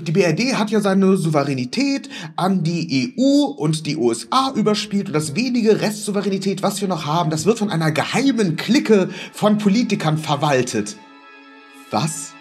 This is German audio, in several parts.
Die BRD hat ja seine Souveränität an die EU und die USA überspielt und das wenige Restsouveränität, was wir noch haben, das wird von einer geheimen Clique von Politikern verwaltet. Was?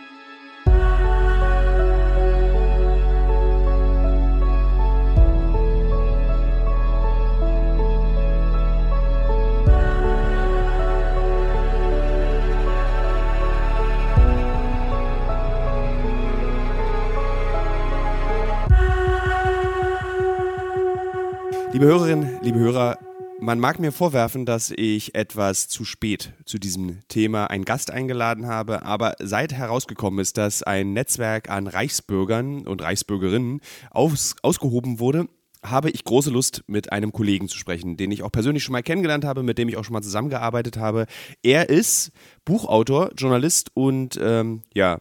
Liebe Hörerinnen, liebe Hörer, man mag mir vorwerfen, dass ich etwas zu spät zu diesem Thema einen Gast eingeladen habe, aber seit herausgekommen ist, dass ein Netzwerk an Reichsbürgern und Reichsbürgerinnen aus, ausgehoben wurde, habe ich große Lust, mit einem Kollegen zu sprechen, den ich auch persönlich schon mal kennengelernt habe, mit dem ich auch schon mal zusammengearbeitet habe. Er ist Buchautor, Journalist und ähm, ja,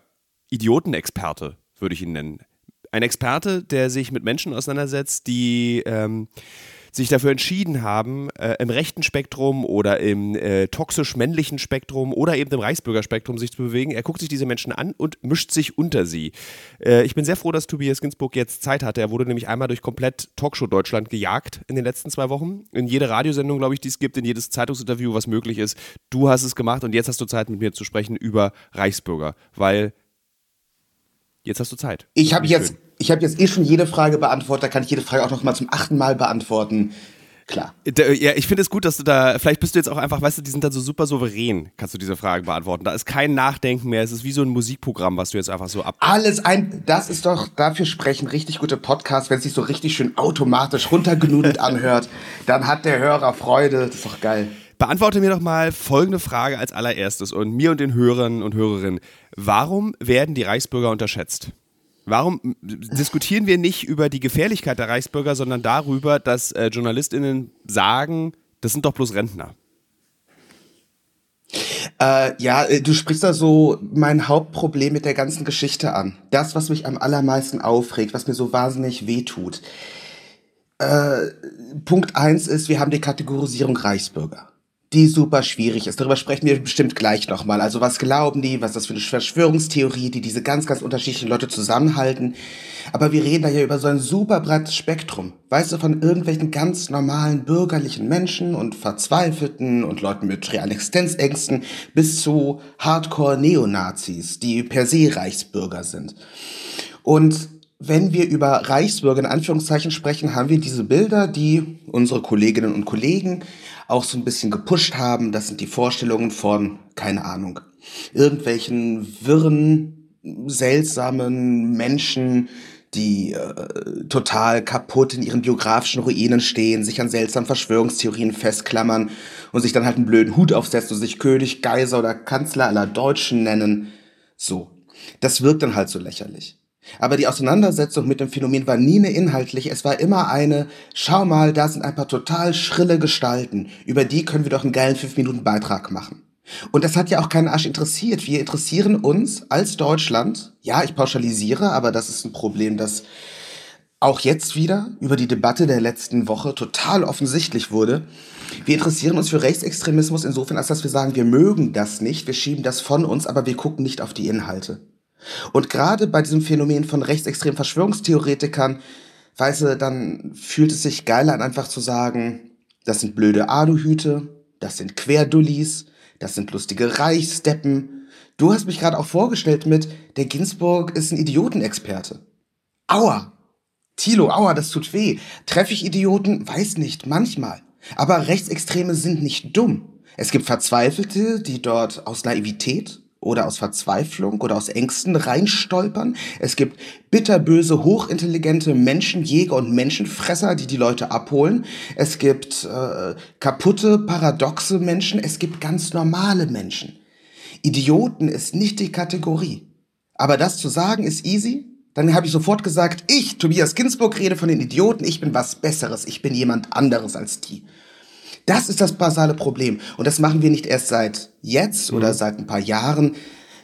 Idiotenexperte, würde ich ihn nennen ein Experte, der sich mit Menschen auseinandersetzt, die ähm, sich dafür entschieden haben, äh, im rechten Spektrum oder im äh, toxisch-männlichen Spektrum oder eben im Reichsbürgerspektrum sich zu bewegen. Er guckt sich diese Menschen an und mischt sich unter sie. Äh, ich bin sehr froh, dass Tobias Ginsburg jetzt Zeit hatte. Er wurde nämlich einmal durch komplett Talkshow Deutschland gejagt in den letzten zwei Wochen. In jede Radiosendung, glaube ich, die es gibt, in jedes Zeitungsinterview, was möglich ist. Du hast es gemacht und jetzt hast du Zeit, mit mir zu sprechen über Reichsbürger, weil jetzt hast du Zeit. Ich habe jetzt ich habe jetzt eh schon jede Frage beantwortet, da kann ich jede Frage auch noch mal zum achten Mal beantworten. Klar. Ja, ich finde es gut, dass du da, vielleicht bist du jetzt auch einfach, weißt du, die sind dann so super souverän, kannst du diese Fragen beantworten. Da ist kein Nachdenken mehr, es ist wie so ein Musikprogramm, was du jetzt einfach so ab. Alles ein, das ist doch, dafür sprechen richtig gute Podcasts, wenn es sich so richtig schön automatisch runtergenudelt anhört, dann hat der Hörer Freude, das ist doch geil. Beantworte mir doch mal folgende Frage als allererstes und mir und den Hörern und Hörerinnen. Warum werden die Reichsbürger unterschätzt? Warum diskutieren wir nicht über die Gefährlichkeit der Reichsbürger, sondern darüber, dass äh, JournalistInnen sagen, das sind doch bloß Rentner? Äh, ja, äh, du sprichst da so mein Hauptproblem mit der ganzen Geschichte an. Das, was mich am allermeisten aufregt, was mir so wahnsinnig wehtut. Äh, Punkt eins ist, wir haben die Kategorisierung Reichsbürger die super schwierig ist. Darüber sprechen wir bestimmt gleich nochmal. Also was glauben die, was ist das für eine Verschwörungstheorie, die diese ganz, ganz unterschiedlichen Leute zusammenhalten. Aber wir reden da ja über so ein super breites Spektrum. Weißt du, von irgendwelchen ganz normalen bürgerlichen Menschen und Verzweifelten und Leuten mit realen Existenzängsten bis zu Hardcore-Neonazis, die per se Reichsbürger sind. Und wenn wir über Reichsbürger in Anführungszeichen sprechen, haben wir diese Bilder, die unsere Kolleginnen und Kollegen auch so ein bisschen gepusht haben. Das sind die Vorstellungen von, keine Ahnung, irgendwelchen wirren, seltsamen Menschen, die äh, total kaputt in ihren biografischen Ruinen stehen, sich an seltsamen Verschwörungstheorien festklammern und sich dann halt einen blöden Hut aufsetzen und sich König, Kaiser oder Kanzler aller Deutschen nennen. So. Das wirkt dann halt so lächerlich. Aber die Auseinandersetzung mit dem Phänomen war nie eine inhaltliche, es war immer eine, schau mal, da sind ein paar total schrille Gestalten, über die können wir doch einen geilen 5-Minuten-Beitrag machen. Und das hat ja auch keinen Arsch interessiert. Wir interessieren uns als Deutschland, ja, ich pauschalisiere, aber das ist ein Problem, das auch jetzt wieder über die Debatte der letzten Woche total offensichtlich wurde. Wir interessieren uns für Rechtsextremismus insofern, als dass wir sagen, wir mögen das nicht, wir schieben das von uns, aber wir gucken nicht auf die Inhalte. Und gerade bei diesem Phänomen von rechtsextremen Verschwörungstheoretikern, weißt du, dann fühlt es sich geiler an, einfach zu sagen, das sind blöde Aluhüte, das sind Querdullis, das sind lustige Reichsteppen. Du hast mich gerade auch vorgestellt mit, der Ginsburg ist ein Idiotenexperte. Aua! Tilo, aua, das tut weh. Treffe ich Idioten? Weiß nicht, manchmal. Aber Rechtsextreme sind nicht dumm. Es gibt Verzweifelte, die dort aus Naivität oder aus Verzweiflung oder aus Ängsten reinstolpern. Es gibt bitterböse, hochintelligente Menschenjäger und Menschenfresser, die die Leute abholen. Es gibt äh, kaputte, paradoxe Menschen. Es gibt ganz normale Menschen. Idioten ist nicht die Kategorie. Aber das zu sagen ist easy. Dann habe ich sofort gesagt, ich, Tobias Ginsburg, rede von den Idioten. Ich bin was Besseres. Ich bin jemand anderes als die. Das ist das basale Problem. Und das machen wir nicht erst seit jetzt mhm. oder seit ein paar Jahren.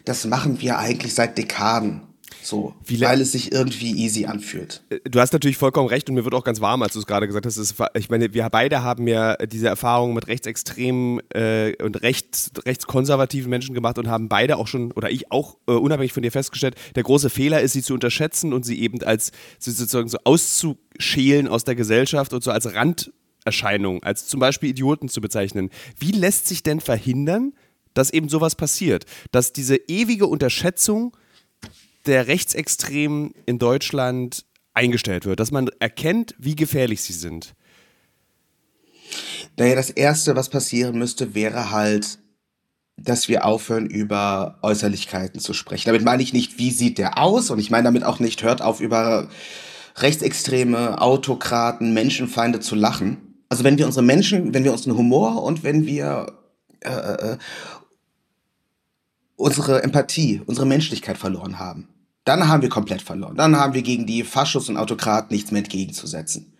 Das machen wir eigentlich seit Dekaden. So, weil es sich irgendwie easy anfühlt. Äh, du hast natürlich vollkommen recht und mir wird auch ganz warm, als du es gerade gesagt hast. Ist, ich meine, wir beide haben ja diese Erfahrung mit rechtsextremen äh, und rechts, rechtskonservativen Menschen gemacht und haben beide auch schon, oder ich auch äh, unabhängig von dir festgestellt, der große Fehler ist, sie zu unterschätzen und sie eben als sozusagen so auszuschälen aus der Gesellschaft und so als Randerscheinung, als zum Beispiel Idioten zu bezeichnen. Wie lässt sich denn verhindern, dass eben sowas passiert? Dass diese ewige Unterschätzung der Rechtsextremen in Deutschland eingestellt wird, dass man erkennt, wie gefährlich sie sind? Naja, das Erste, was passieren müsste, wäre halt, dass wir aufhören, über Äußerlichkeiten zu sprechen. Damit meine ich nicht, wie sieht der aus? Und ich meine damit auch nicht, hört auf, über Rechtsextreme, Autokraten, Menschenfeinde zu lachen. Also wenn wir unsere Menschen, wenn wir unseren Humor und wenn wir äh, äh unsere Empathie, unsere Menschlichkeit verloren haben, dann haben wir komplett verloren. Dann haben wir gegen die Faschos und Autokraten nichts mehr entgegenzusetzen.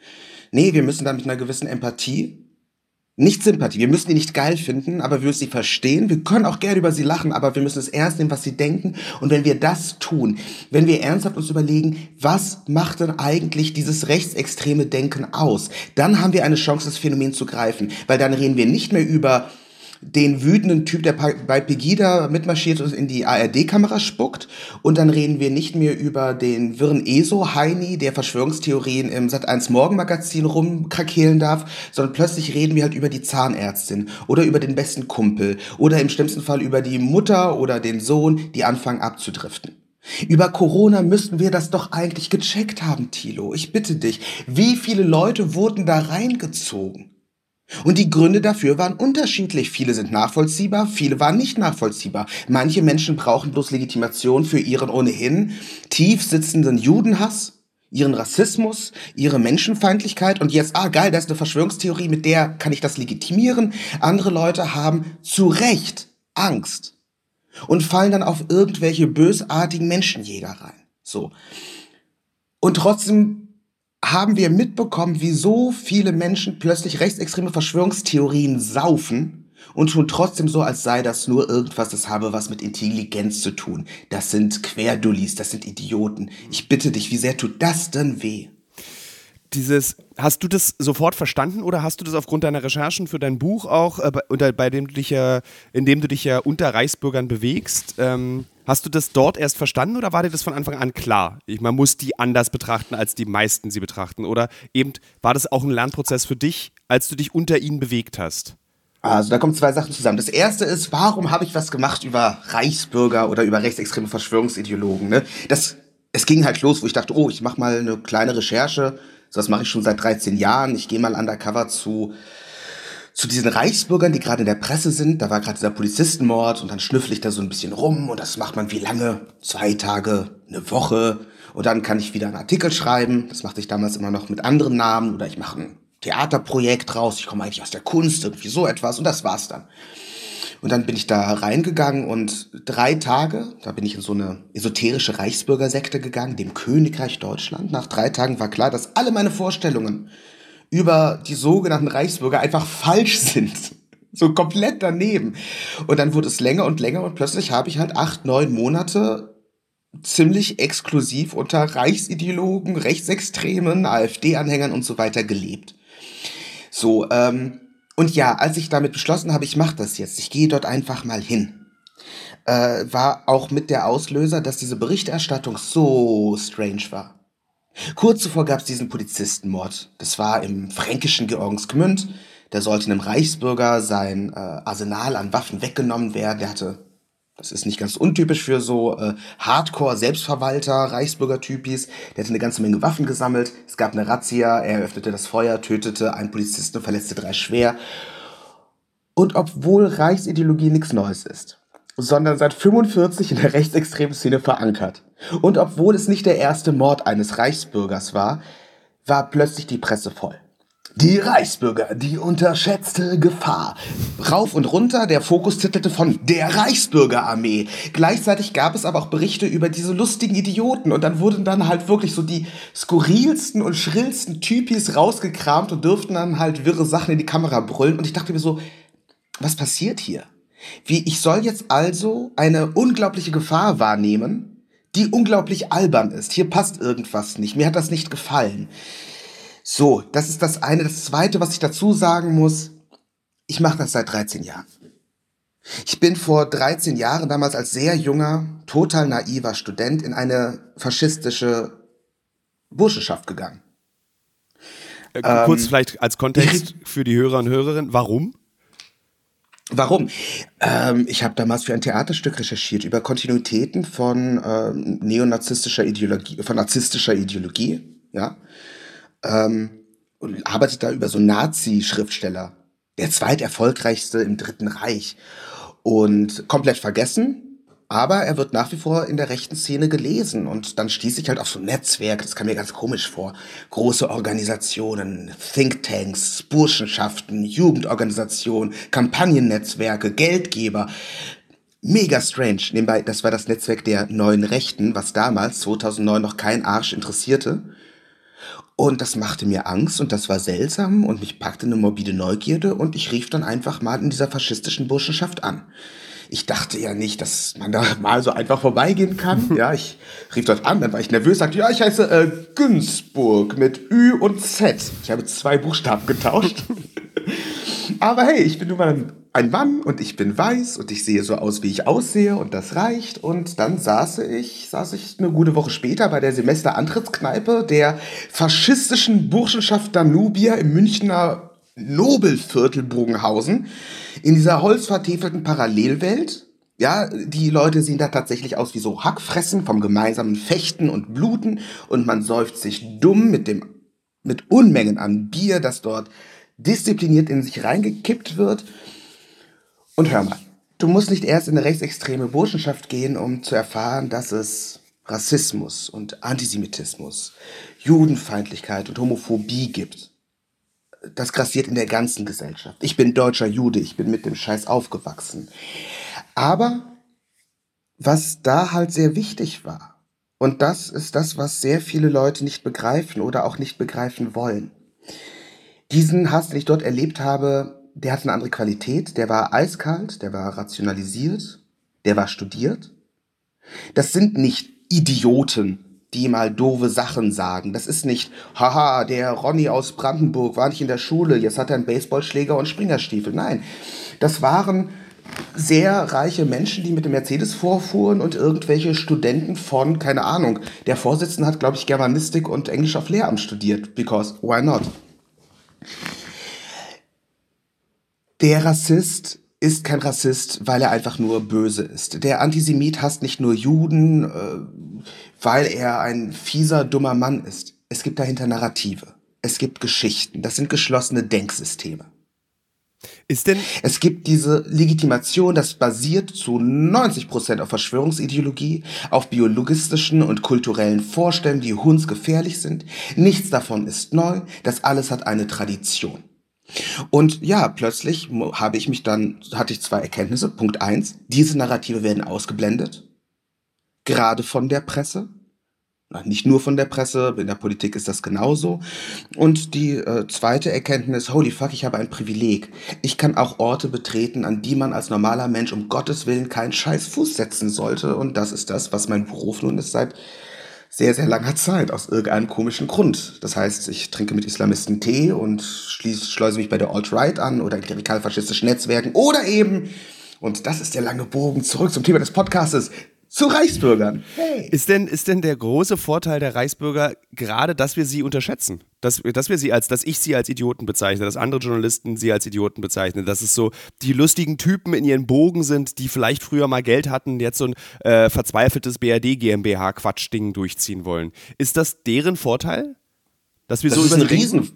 Nee, wir müssen da mit einer gewissen Empathie, nicht Sympathie, wir müssen die nicht geil finden, aber wir müssen sie verstehen. Wir können auch gerne über sie lachen, aber wir müssen es ernst nehmen, was sie denken. Und wenn wir das tun, wenn wir ernsthaft uns überlegen, was macht denn eigentlich dieses rechtsextreme Denken aus, dann haben wir eine Chance, das Phänomen zu greifen. Weil dann reden wir nicht mehr über den wütenden Typ, der bei Pegida mitmarschiert und in die ARD-Kamera spuckt. Und dann reden wir nicht mehr über den wirren ESO-Heini, der Verschwörungstheorien im Sat1 Morgenmagazin rumkrakehlen darf, sondern plötzlich reden wir halt über die Zahnärztin oder über den besten Kumpel oder im schlimmsten Fall über die Mutter oder den Sohn, die anfangen abzudriften. Über Corona müssten wir das doch eigentlich gecheckt haben, Thilo. Ich bitte dich. Wie viele Leute wurden da reingezogen? Und die Gründe dafür waren unterschiedlich. Viele sind nachvollziehbar, viele waren nicht nachvollziehbar. Manche Menschen brauchen bloß Legitimation für ihren ohnehin tief sitzenden Judenhass, ihren Rassismus, ihre Menschenfeindlichkeit und jetzt, ah geil, da ist eine Verschwörungstheorie, mit der kann ich das legitimieren. Andere Leute haben zu Recht Angst und fallen dann auf irgendwelche bösartigen Menschenjäger rein. So. Und trotzdem haben wir mitbekommen, wie so viele Menschen plötzlich rechtsextreme Verschwörungstheorien saufen und tun trotzdem so, als sei das nur irgendwas, das habe was mit Intelligenz zu tun. Das sind Querdullis, das sind Idioten. Ich bitte dich, wie sehr tut das denn weh? Dieses, hast du das sofort verstanden oder hast du das aufgrund deiner Recherchen für dein Buch auch, äh, bei, bei dem du dich ja, in dem du dich ja unter Reichsbürgern bewegst, ähm, Hast du das dort erst verstanden oder war dir das von Anfang an klar? Ich, man muss die anders betrachten, als die meisten sie betrachten. Oder eben war das auch ein Lernprozess für dich, als du dich unter ihnen bewegt hast? Also da kommen zwei Sachen zusammen. Das erste ist, warum habe ich was gemacht über Reichsbürger oder über rechtsextreme Verschwörungsideologen? Ne? Das, es ging halt los, wo ich dachte, oh, ich mache mal eine kleine Recherche. So, das mache ich schon seit 13 Jahren. Ich gehe mal undercover zu zu diesen Reichsbürgern, die gerade in der Presse sind. Da war gerade dieser Polizistenmord und dann schnüffel ich da so ein bisschen rum und das macht man wie lange? Zwei Tage, eine Woche. Und dann kann ich wieder einen Artikel schreiben. Das machte ich damals immer noch mit anderen Namen oder ich mache ein Theaterprojekt raus. Ich komme eigentlich aus der Kunst, irgendwie so etwas und das war's dann. Und dann bin ich da reingegangen und drei Tage, da bin ich in so eine esoterische Reichsbürgersekte gegangen, dem Königreich Deutschland. Nach drei Tagen war klar, dass alle meine Vorstellungen über die sogenannten Reichsbürger einfach falsch sind. So komplett daneben. Und dann wurde es länger und länger und plötzlich habe ich halt acht, neun Monate ziemlich exklusiv unter Reichsideologen, Rechtsextremen, AfD-Anhängern und so weiter gelebt. So, ähm, und ja, als ich damit beschlossen habe, ich mache das jetzt, ich gehe dort einfach mal hin, äh, war auch mit der Auslöser, dass diese Berichterstattung so strange war. Kurz zuvor gab es diesen Polizistenmord. Das war im fränkischen Georgensgmünd. Der sollte einem Reichsbürger sein äh, Arsenal an Waffen weggenommen werden. Der hatte, das ist nicht ganz untypisch für so äh, Hardcore-Selbstverwalter, Reichsbürger-Typis. Der hatte eine ganze Menge Waffen gesammelt. Es gab eine Razzia, er eröffnete das Feuer, tötete einen Polizisten und verletzte drei schwer. Und obwohl Reichsideologie nichts Neues ist, sondern seit 45 in der rechtsextremen Szene verankert. Und obwohl es nicht der erste Mord eines Reichsbürgers war, war plötzlich die Presse voll. Die Reichsbürger, die unterschätzte Gefahr. Rauf und runter, der Fokus titelte von der Reichsbürgerarmee. Gleichzeitig gab es aber auch Berichte über diese lustigen Idioten und dann wurden dann halt wirklich so die skurrilsten und schrillsten Typis rausgekramt und dürften dann halt wirre Sachen in die Kamera brüllen und ich dachte mir so, was passiert hier? Wie, ich soll jetzt also eine unglaubliche Gefahr wahrnehmen, die unglaublich albern ist. Hier passt irgendwas nicht. Mir hat das nicht gefallen. So, das ist das eine. Das zweite, was ich dazu sagen muss, ich mache das seit 13 Jahren. Ich bin vor 13 Jahren, damals als sehr junger, total naiver Student, in eine faschistische Burschenschaft gegangen. Äh, kurz ähm, vielleicht als Kontext für die Hörer und Hörerinnen, warum? Warum? Ähm, ich habe damals für ein Theaterstück recherchiert über Kontinuitäten von ähm, neonazistischer Ideologie, von narzisstischer Ideologie, ja. Ähm, und arbeite da über so Nazi-Schriftsteller, der zweiterfolgreichste im Dritten Reich und komplett vergessen. Aber er wird nach wie vor in der rechten Szene gelesen und dann stieß ich halt auf so ein Netzwerk, das kam mir ganz komisch vor. Große Organisationen, Thinktanks, Burschenschaften, Jugendorganisationen, Kampagnennetzwerke, Geldgeber. Mega strange. Nebenbei, das war das Netzwerk der neuen Rechten, was damals, 2009, noch kein Arsch interessierte. Und das machte mir Angst und das war seltsam und mich packte eine morbide Neugierde und ich rief dann einfach mal in dieser faschistischen Burschenschaft an. Ich dachte ja nicht, dass man da mal so einfach vorbeigehen kann. Ja, ich rief dort an, dann war ich nervös, sagte, ja, ich heiße äh, Günzburg mit Ü und Z. Ich habe zwei Buchstaben getauscht. Aber hey, ich bin nun mal ein Mann und ich bin weiß und ich sehe so aus, wie ich aussehe und das reicht. Und dann saß ich, saß ich eine gute Woche später bei der Semesterantrittskneipe der faschistischen Burschenschaft Danubia im Münchner Nobelviertel Bogenhausen in dieser holzvertäfelten Parallelwelt. Ja, die Leute sehen da tatsächlich aus wie so Hackfressen vom gemeinsamen Fechten und Bluten und man säuft sich dumm mit dem, mit Unmengen an Bier, das dort diszipliniert in sich reingekippt wird. Und hör mal, du musst nicht erst in eine rechtsextreme Burschenschaft gehen, um zu erfahren, dass es Rassismus und Antisemitismus, Judenfeindlichkeit und Homophobie gibt. Das grassiert in der ganzen Gesellschaft. Ich bin deutscher Jude, ich bin mit dem Scheiß aufgewachsen. Aber was da halt sehr wichtig war, und das ist das, was sehr viele Leute nicht begreifen oder auch nicht begreifen wollen. Diesen Hass, den ich dort erlebt habe, der hatte eine andere Qualität. Der war eiskalt, der war rationalisiert, der war studiert. Das sind nicht Idioten, die mal doofe Sachen sagen. Das ist nicht, haha, der Ronny aus Brandenburg war nicht in der Schule, jetzt hat er einen Baseballschläger und Springerstiefel. Nein, das waren sehr reiche Menschen, die mit dem Mercedes vorfuhren und irgendwelche Studenten von, keine Ahnung, der Vorsitzende hat, glaube ich, Germanistik und Englisch auf Lehramt studiert, because why not? Der Rassist ist kein Rassist, weil er einfach nur böse ist. Der Antisemit hasst nicht nur Juden, äh, weil er ein fieser, dummer Mann ist. Es gibt dahinter Narrative. Es gibt Geschichten. Das sind geschlossene Denksysteme. Ist denn es gibt diese Legitimation, das basiert zu 90 Prozent auf Verschwörungsideologie, auf biologistischen und kulturellen Vorstellungen, die hundsgefährlich sind. Nichts davon ist neu. Das alles hat eine Tradition. Und ja, plötzlich habe ich mich dann, hatte ich zwei Erkenntnisse. Punkt eins, diese Narrative werden ausgeblendet. Gerade von der Presse. Nicht nur von der Presse, in der Politik ist das genauso. Und die äh, zweite Erkenntnis, holy fuck, ich habe ein Privileg. Ich kann auch Orte betreten, an die man als normaler Mensch um Gottes Willen keinen scheiß Fuß setzen sollte. Und das ist das, was mein Beruf nun ist seit sehr, sehr langer Zeit aus irgendeinem komischen Grund. Das heißt, ich trinke mit Islamisten Tee und schließ, schleuse mich bei der Alt-Right an oder in klerikalfaschistischen Netzwerken oder eben, und das ist der lange Bogen zurück zum Thema des Podcastes, zu Reichsbürgern. Hey. Ist denn, ist denn der große Vorteil der Reichsbürger gerade, dass wir sie unterschätzen? Dass, dass wir sie als, dass ich sie als Idioten bezeichne, dass andere Journalisten sie als Idioten bezeichnen, dass es so die lustigen Typen in ihren Bogen sind, die vielleicht früher mal Geld hatten, jetzt so ein äh, verzweifeltes BRD GmbH Quatschding durchziehen wollen. Ist das deren Vorteil? Dass wir das so ist ein Riesen,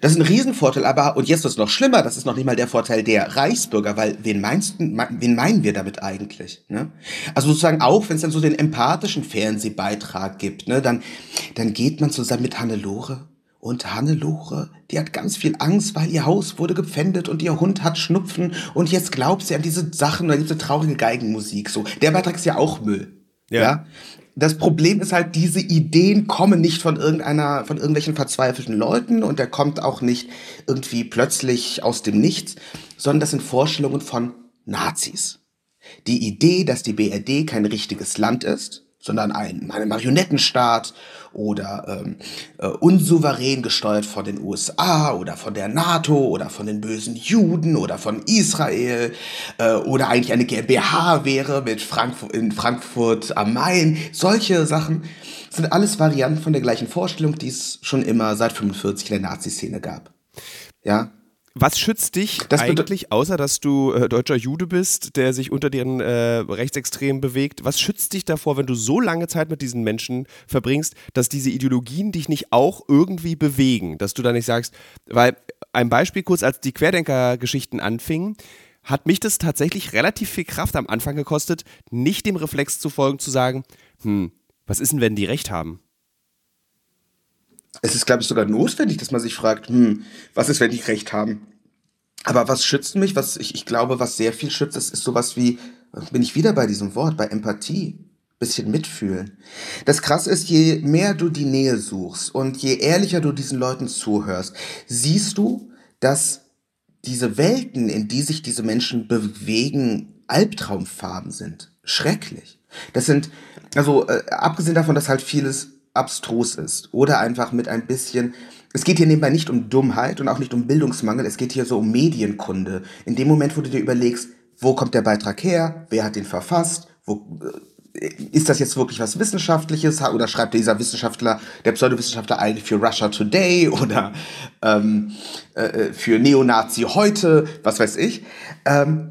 das ist ein Riesenvorteil, aber, und jetzt wird es noch schlimmer, das ist noch nicht mal der Vorteil der Reichsbürger, weil wen meinst wen meinen wir damit eigentlich? Ne? Also sozusagen auch, wenn es dann so den empathischen Fernsehbeitrag gibt, ne, dann, dann geht man zusammen mit Hannelore und Hannelore, die hat ganz viel Angst, weil ihr Haus wurde gepfändet und ihr Hund hat Schnupfen und jetzt glaubt sie an diese Sachen, an diese traurige Geigenmusik. So, der Beitrag ist ja auch Müll. Ja. ja? Das Problem ist halt, diese Ideen kommen nicht von irgendeiner, von irgendwelchen verzweifelten Leuten und der kommt auch nicht irgendwie plötzlich aus dem Nichts, sondern das sind Vorstellungen von Nazis. Die Idee, dass die BRD kein richtiges Land ist, sondern ein, ein Marionettenstaat oder ähm, äh, unsouverän gesteuert von den USA oder von der NATO oder von den bösen Juden oder von Israel äh, oder eigentlich eine GmbH wäre mit Frankfurt in Frankfurt am Main. Solche Sachen sind alles Varianten von der gleichen Vorstellung, die es schon immer seit 45 in der Nazi-Szene gab. Ja, was schützt dich das eigentlich, außer dass du äh, deutscher Jude bist, der sich unter den äh, Rechtsextremen bewegt? Was schützt dich davor, wenn du so lange Zeit mit diesen Menschen verbringst, dass diese Ideologien dich nicht auch irgendwie bewegen? Dass du da nicht sagst, weil ein Beispiel kurz, als die Querdenker-Geschichten anfingen, hat mich das tatsächlich relativ viel Kraft am Anfang gekostet, nicht dem Reflex zu folgen, zu sagen, hm, was ist denn, wenn die recht haben? Es ist, glaube ich, sogar notwendig, dass man sich fragt, hm, was ist, wenn die recht haben? Aber was schützt mich? Was ich, ich glaube, was sehr viel schützt, ist, ist sowas wie, bin ich wieder bei diesem Wort, bei Empathie. Bisschen mitfühlen. Das Krasse ist, je mehr du die Nähe suchst und je ehrlicher du diesen Leuten zuhörst, siehst du, dass diese Welten, in die sich diese Menschen bewegen, Albtraumfarben sind. Schrecklich. Das sind, also äh, abgesehen davon, dass halt vieles abstrus ist oder einfach mit ein bisschen es geht hier nebenbei nicht um Dummheit und auch nicht um Bildungsmangel, es geht hier so um Medienkunde. In dem Moment, wo du dir überlegst, wo kommt der Beitrag her, wer hat den verfasst, wo, äh, ist das jetzt wirklich was Wissenschaftliches oder schreibt dieser Wissenschaftler, der Pseudowissenschaftler eigentlich für Russia Today oder ähm, äh, äh, für Neonazi heute, was weiß ich. Ähm,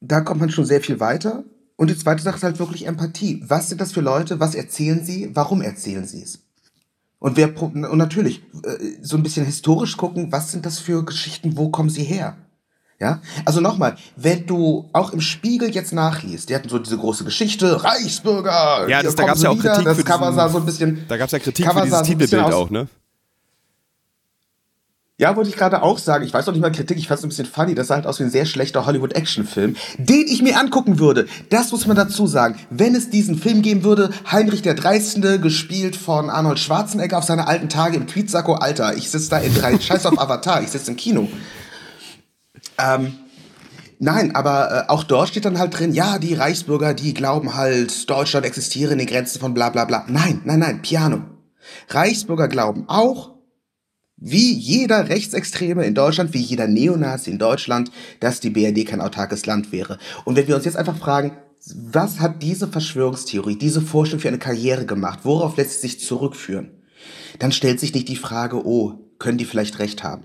da kommt man schon sehr viel weiter. Und die zweite Sache ist halt wirklich Empathie. Was sind das für Leute? Was erzählen sie? Warum erzählen sie es? Und wer und natürlich äh, so ein bisschen historisch gucken, was sind das für Geschichten? Wo kommen sie her? Ja, also nochmal, wenn du auch im Spiegel jetzt nachliest, die hatten so diese große Geschichte, Reichsbürger. Ja, das, da gab es ja auch Kritik. Das Cover sah so ein bisschen. Da gab es ja Kritik für dieses Titelbild auch, ne? Ja, wollte ich gerade auch sagen. Ich weiß noch nicht mal Kritik, ich fand es ein bisschen funny. Das sah halt aus wie ein sehr schlechter Hollywood-Action-Film, den ich mir angucken würde. Das muss man dazu sagen. Wenn es diesen Film geben würde, Heinrich der Dreistende, gespielt von Arnold Schwarzenegger auf seine alten Tage im Tweetsacko, Alter, ich sitze da in drei, scheiß auf Avatar, ich sitze im Kino. Ähm, Nein, aber äh, auch dort steht dann halt drin, ja, die Reichsbürger, die glauben halt, Deutschland existiere in den Grenzen von bla bla bla. Nein, nein, nein, Piano. Reichsbürger glauben auch, wie jeder Rechtsextreme in Deutschland, wie jeder Neonazi in Deutschland, dass die BRD kein autarkes Land wäre. Und wenn wir uns jetzt einfach fragen, was hat diese Verschwörungstheorie, diese Vorstellung für eine Karriere gemacht? Worauf lässt sie sich zurückführen? Dann stellt sich nicht die Frage, oh, können die vielleicht recht haben?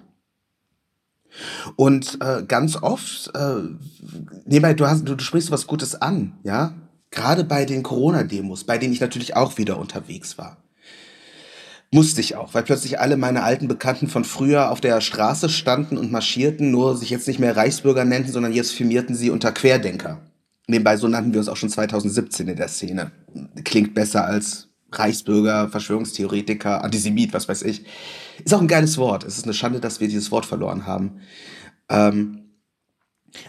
Und äh, ganz oft, äh, nebenbei, du, hast, du, du sprichst was Gutes an, ja? Gerade bei den Corona-Demos, bei denen ich natürlich auch wieder unterwegs war. Musste ich auch, weil plötzlich alle meine alten Bekannten von früher auf der Straße standen und marschierten, nur sich jetzt nicht mehr Reichsbürger nannten, sondern jetzt firmierten sie unter Querdenker. Nebenbei, so nannten wir uns auch schon 2017 in der Szene. Klingt besser als Reichsbürger, Verschwörungstheoretiker, Antisemit, was weiß ich. Ist auch ein geiles Wort. Es ist eine Schande, dass wir dieses Wort verloren haben. Ähm,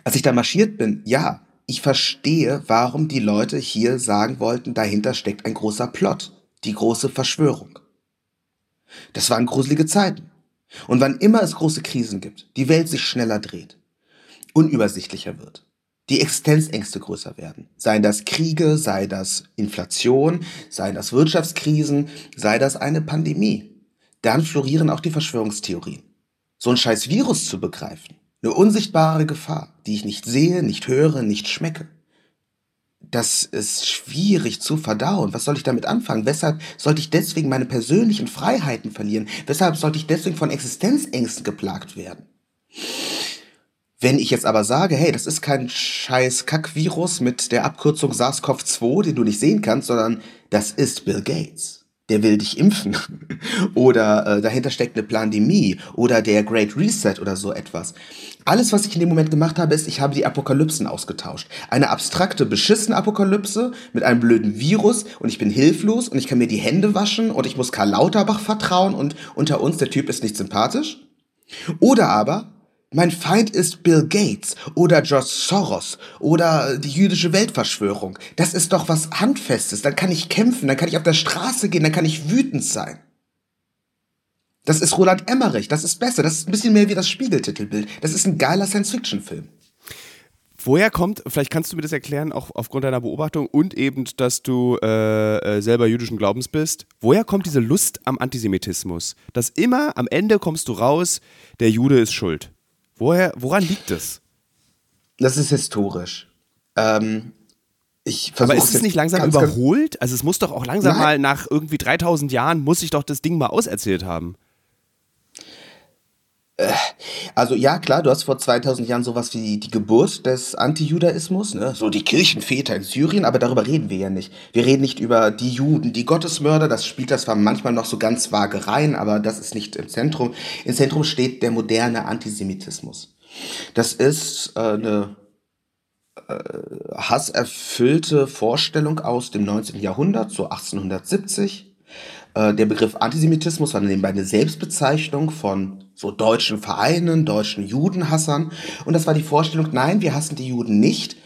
als ich da marschiert bin, ja, ich verstehe, warum die Leute hier sagen wollten, dahinter steckt ein großer Plot, die große Verschwörung. Das waren gruselige Zeiten. Und wann immer es große Krisen gibt, die Welt sich schneller dreht, unübersichtlicher wird, die Existenzängste größer werden, seien das Kriege, sei das Inflation, seien das Wirtschaftskrisen, sei das eine Pandemie, dann florieren auch die Verschwörungstheorien. So ein scheiß Virus zu begreifen, eine unsichtbare Gefahr, die ich nicht sehe, nicht höre, nicht schmecke das ist schwierig zu verdauen. Was soll ich damit anfangen? Weshalb sollte ich deswegen meine persönlichen Freiheiten verlieren? Weshalb sollte ich deswegen von Existenzängsten geplagt werden? Wenn ich jetzt aber sage, hey, das ist kein scheiß Kackvirus mit der Abkürzung SARS-CoV-2, den du nicht sehen kannst, sondern das ist Bill Gates. Der will dich impfen. oder äh, dahinter steckt eine Pandemie oder der Great Reset oder so etwas. Alles, was ich in dem Moment gemacht habe, ist, ich habe die Apokalypsen ausgetauscht. Eine abstrakte, beschissene Apokalypse mit einem blöden Virus und ich bin hilflos und ich kann mir die Hände waschen und ich muss Karl Lauterbach vertrauen und unter uns, der Typ ist nicht sympathisch. Oder aber, mein Feind ist Bill Gates oder George Soros oder die jüdische Weltverschwörung. Das ist doch was Handfestes. Dann kann ich kämpfen, dann kann ich auf der Straße gehen, dann kann ich wütend sein. Das ist Roland Emmerich, das ist besser, das ist ein bisschen mehr wie das Spiegeltitelbild. Das ist ein geiler Science-Fiction-Film. Woher kommt, vielleicht kannst du mir das erklären, auch aufgrund deiner Beobachtung und eben, dass du äh, äh, selber jüdischen Glaubens bist, woher kommt diese Lust am Antisemitismus? Dass immer am Ende kommst du raus, der Jude ist schuld. Woher, woran liegt das? Das ist historisch. Ähm, ich Aber ist es nicht langsam ganz, überholt? Also es muss doch auch langsam Nein. mal nach irgendwie 3000 Jahren, muss sich doch das Ding mal auserzählt haben. Äh, also ja, klar, du hast vor 2000 Jahren sowas wie die Geburt des Antijudaismus, ne? so die Kirchenväter in Syrien, aber darüber reden wir ja nicht. Wir reden nicht über die Juden, die Gottesmörder, das spielt das zwar manchmal noch so ganz vage rein, aber das ist nicht im Zentrum. Im Zentrum steht der moderne Antisemitismus. Das ist äh, eine äh, hasserfüllte Vorstellung aus dem 19. Jahrhundert, so 1870 äh, der Begriff Antisemitismus war nebenbei eine Selbstbezeichnung von so deutschen Vereinen, deutschen Judenhassern. Und das war die Vorstellung, nein, wir hassen die Juden nicht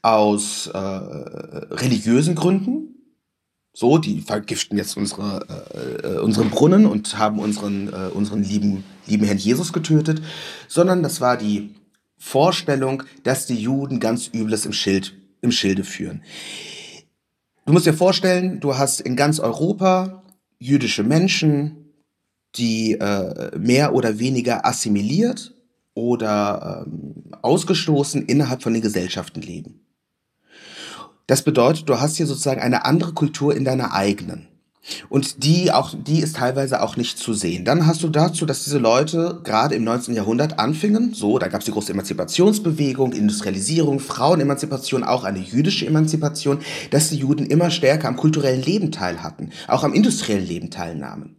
aus äh, religiösen Gründen. So, die vergiften jetzt unsere, äh, äh, unseren Brunnen und haben unseren, äh, unseren lieben, lieben Herrn Jesus getötet, sondern das war die Vorstellung, dass die Juden ganz Übles im, Schild, im Schilde führen. Du musst dir vorstellen, du hast in ganz Europa jüdische Menschen, die äh, mehr oder weniger assimiliert oder ähm, ausgestoßen innerhalb von den Gesellschaften leben. Das bedeutet, du hast hier sozusagen eine andere Kultur in deiner eigenen. Und die auch, die ist teilweise auch nicht zu sehen. Dann hast du dazu, dass diese Leute gerade im 19. Jahrhundert anfingen, so, da gab es die große Emanzipationsbewegung, Industrialisierung, Frauenemanzipation, auch eine jüdische Emanzipation, dass die Juden immer stärker am kulturellen Leben teilhatten, auch am industriellen Leben teilnahmen.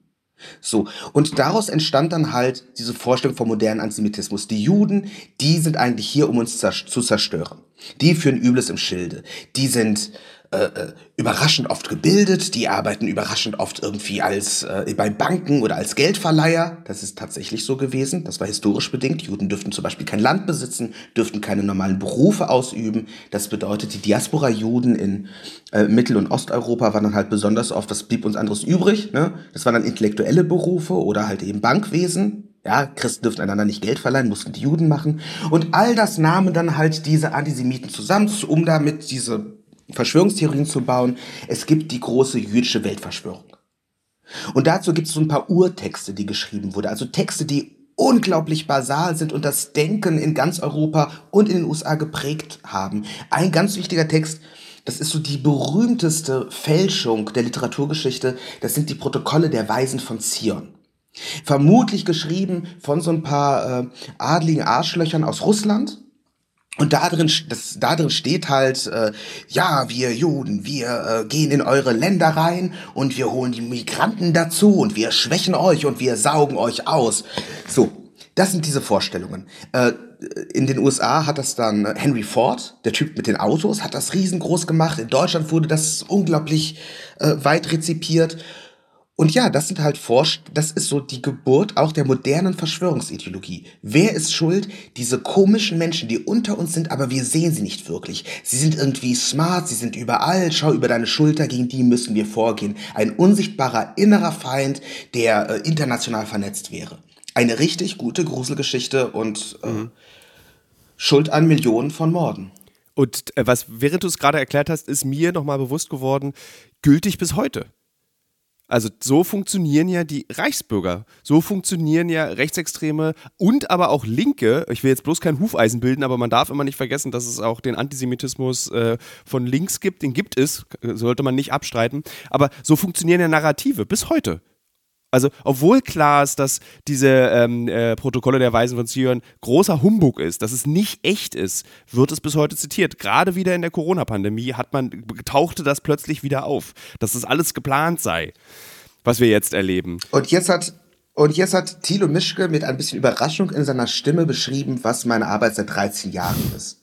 So, und daraus entstand dann halt diese Vorstellung vom modernen Antisemitismus. Die Juden, die sind eigentlich hier, um uns zu zerstören. Die führen Übles im Schilde. Die sind äh, äh, überraschend oft gebildet, die arbeiten überraschend oft irgendwie als äh, bei Banken oder als Geldverleiher. Das ist tatsächlich so gewesen. Das war historisch bedingt. Juden dürften zum Beispiel kein Land besitzen, dürften keine normalen Berufe ausüben. Das bedeutet, die Diaspora-Juden in äh, Mittel- und Osteuropa waren dann halt besonders oft, was blieb uns anderes übrig? Ne? Das waren dann intellektuelle Berufe oder halt eben Bankwesen. Ja, Christen dürften einander nicht Geld verleihen, mussten die Juden machen. Und all das nahmen dann halt diese Antisemiten zusammen, um damit diese Verschwörungstheorien zu bauen. Es gibt die große jüdische Weltverschwörung. Und dazu gibt es so ein paar Urtexte, die geschrieben wurden. Also Texte, die unglaublich basal sind und das Denken in ganz Europa und in den USA geprägt haben. Ein ganz wichtiger Text, das ist so die berühmteste Fälschung der Literaturgeschichte, das sind die Protokolle der Weisen von Zion. Vermutlich geschrieben von so ein paar äh, adligen Arschlöchern aus Russland und da drin, das, da drin steht halt, äh, ja, wir Juden, wir äh, gehen in eure Länder rein und wir holen die Migranten dazu und wir schwächen euch und wir saugen euch aus. So, das sind diese Vorstellungen. Äh, in den USA hat das dann Henry Ford, der Typ mit den Autos, hat das riesengroß gemacht. In Deutschland wurde das unglaublich äh, weit rezipiert. Und ja, das sind halt Forsch, das ist so die Geburt auch der modernen Verschwörungsideologie. Wer ist schuld? Diese komischen Menschen, die unter uns sind, aber wir sehen sie nicht wirklich. Sie sind irgendwie smart, sie sind überall, schau über deine Schulter, gegen die müssen wir vorgehen. Ein unsichtbarer innerer Feind, der äh, international vernetzt wäre. Eine richtig gute Gruselgeschichte und äh, mhm. Schuld an Millionen von Morden. Und äh, was, während du es gerade erklärt hast, ist mir nochmal bewusst geworden, gültig bis heute. Also so funktionieren ja die Reichsbürger. So funktionieren ja Rechtsextreme und aber auch Linke. Ich will jetzt bloß kein Hufeisen bilden, aber man darf immer nicht vergessen, dass es auch den Antisemitismus äh, von links gibt. Den gibt es, sollte man nicht abstreiten. Aber so funktionieren ja Narrative bis heute. Also, obwohl klar ist, dass diese ähm, äh, Protokolle der Weisen von Zion großer Humbug ist, dass es nicht echt ist, wird es bis heute zitiert. Gerade wieder in der Corona-Pandemie hat man, tauchte das plötzlich wieder auf, dass das alles geplant sei, was wir jetzt erleben. Und jetzt hat, und jetzt hat Thilo Mischke mit ein bisschen Überraschung in seiner Stimme beschrieben, was meine Arbeit seit 13 Jahren ist.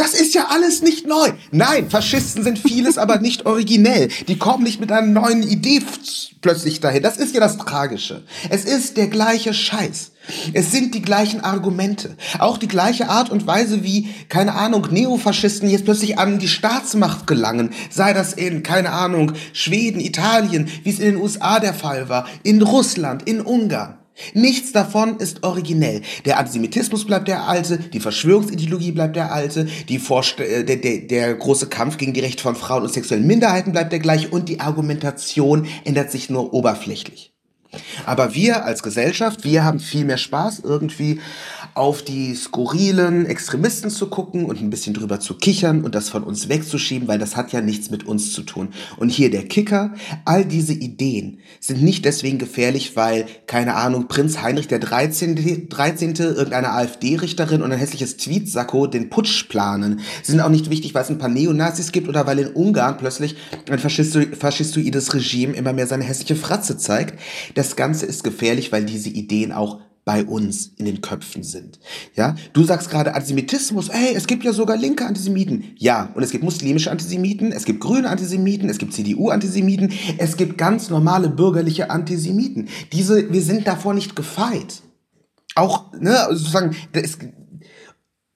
Das ist ja alles nicht neu. Nein, Faschisten sind vieles, aber nicht originell. Die kommen nicht mit einer neuen Idee plötzlich dahin. Das ist ja das Tragische. Es ist der gleiche Scheiß. Es sind die gleichen Argumente. Auch die gleiche Art und Weise, wie, keine Ahnung, Neofaschisten jetzt plötzlich an die Staatsmacht gelangen. Sei das in, keine Ahnung, Schweden, Italien, wie es in den USA der Fall war, in Russland, in Ungarn. Nichts davon ist originell. Der Antisemitismus bleibt der alte, die Verschwörungsideologie bleibt der alte, die Vorst äh, der, der, der große Kampf gegen die Rechte von Frauen und sexuellen Minderheiten bleibt der gleich und die Argumentation ändert sich nur oberflächlich. Aber wir als Gesellschaft, wir haben viel mehr Spaß, irgendwie auf die skurrilen Extremisten zu gucken und ein bisschen drüber zu kichern und das von uns wegzuschieben, weil das hat ja nichts mit uns zu tun. Und hier der Kicker, all diese Ideen sind nicht deswegen gefährlich, weil, keine Ahnung, Prinz Heinrich der 13. 13. irgendeine AfD-Richterin und ein hässliches Tweetsacko den Putsch planen. Sie sind auch nicht wichtig, weil es ein paar Neonazis gibt oder weil in Ungarn plötzlich ein faschistoides Regime immer mehr seine hässliche Fratze zeigt. Das Ganze ist gefährlich, weil diese Ideen auch bei uns in den Köpfen sind. Ja, du sagst gerade Antisemitismus. Hey, es gibt ja sogar linke Antisemiten. Ja, und es gibt muslimische Antisemiten, es gibt grüne Antisemiten, es gibt CDU-Antisemiten, es gibt ganz normale bürgerliche Antisemiten. Diese, wir sind davor nicht gefeit. Auch, ne, sozusagen, es,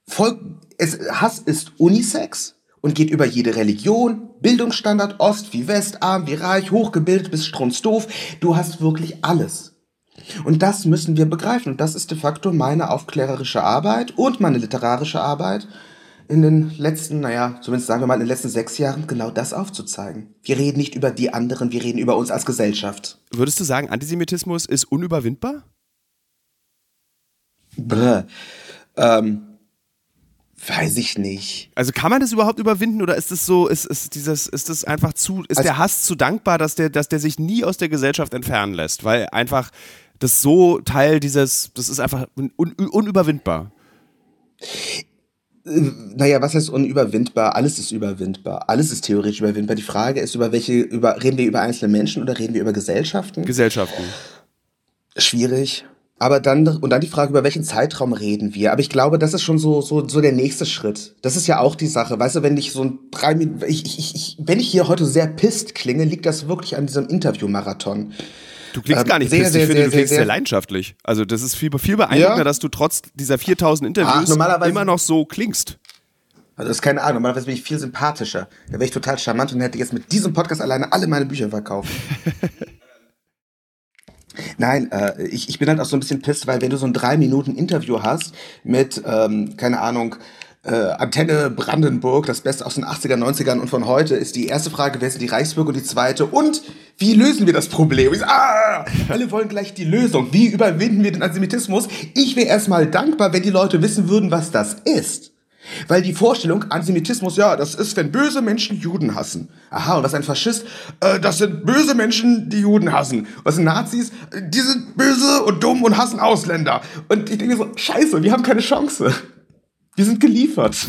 Volk, es, Hass ist Unisex und geht über jede Religion, Bildungsstandard, Ost wie West, arm wie reich, hochgebildet bis strunzdoof. Du hast wirklich alles. Und das müssen wir begreifen. Und das ist de facto meine aufklärerische Arbeit und meine literarische Arbeit in den letzten, naja, zumindest sagen wir mal in den letzten sechs Jahren, genau das aufzuzeigen. Wir reden nicht über die anderen, wir reden über uns als Gesellschaft. Würdest du sagen, Antisemitismus ist unüberwindbar? Bäh. Ähm, weiß ich nicht. Also kann man das überhaupt überwinden oder ist es so, ist, ist dieses, ist das einfach zu, ist also, der Hass zu dankbar, dass der, dass der sich nie aus der Gesellschaft entfernen lässt? Weil einfach das so Teil dieses, das ist einfach un, unüberwindbar. Naja, was heißt unüberwindbar? Alles ist überwindbar. Alles ist theoretisch überwindbar. Die Frage ist, über welche, über, reden wir über einzelne Menschen oder reden wir über Gesellschaften? Gesellschaften. Schwierig. Aber dann, und dann die Frage, über welchen Zeitraum reden wir? Aber ich glaube, das ist schon so, so, so der nächste Schritt. Das ist ja auch die Sache. Weißt du, wenn ich so ein drei Minuten, ich, ich, ich, wenn ich hier heute sehr pisst klinge, liegt das wirklich an diesem Interviewmarathon. Du klingst ähm, gar nicht sehr, sehr, ich finde, sehr, du klingst sehr, sehr, leidenschaftlich. Also das ist viel, viel beeindruckender, ja. dass du trotz dieser 4000 Interviews Ach, immer noch so klingst. Also das ist keine Ahnung, normalerweise bin ich viel sympathischer. Da wäre ich total charmant und hätte jetzt mit diesem Podcast alleine alle meine Bücher verkauft. Nein, äh, ich, ich bin halt auch so ein bisschen pisst, weil wenn du so ein drei Minuten Interview hast mit, ähm, keine Ahnung, äh, Antenne Brandenburg, das Beste aus den 80er, 90ern und von heute, ist die erste Frage, wer sind die Reichsbürger und die zweite, und wie lösen wir das Problem? Ich ah, alle wollen gleich die Lösung. Wie überwinden wir den Antisemitismus? Ich wäre erstmal dankbar, wenn die Leute wissen würden, was das ist. Weil die Vorstellung, Antisemitismus, ja, das ist, wenn böse Menschen Juden hassen. Aha, und was ein Faschist? Äh, das sind böse Menschen, die Juden hassen. Was sind Nazis? Die sind böse und dumm und hassen Ausländer. Und ich denke so, scheiße, wir haben keine Chance. Wir sind geliefert.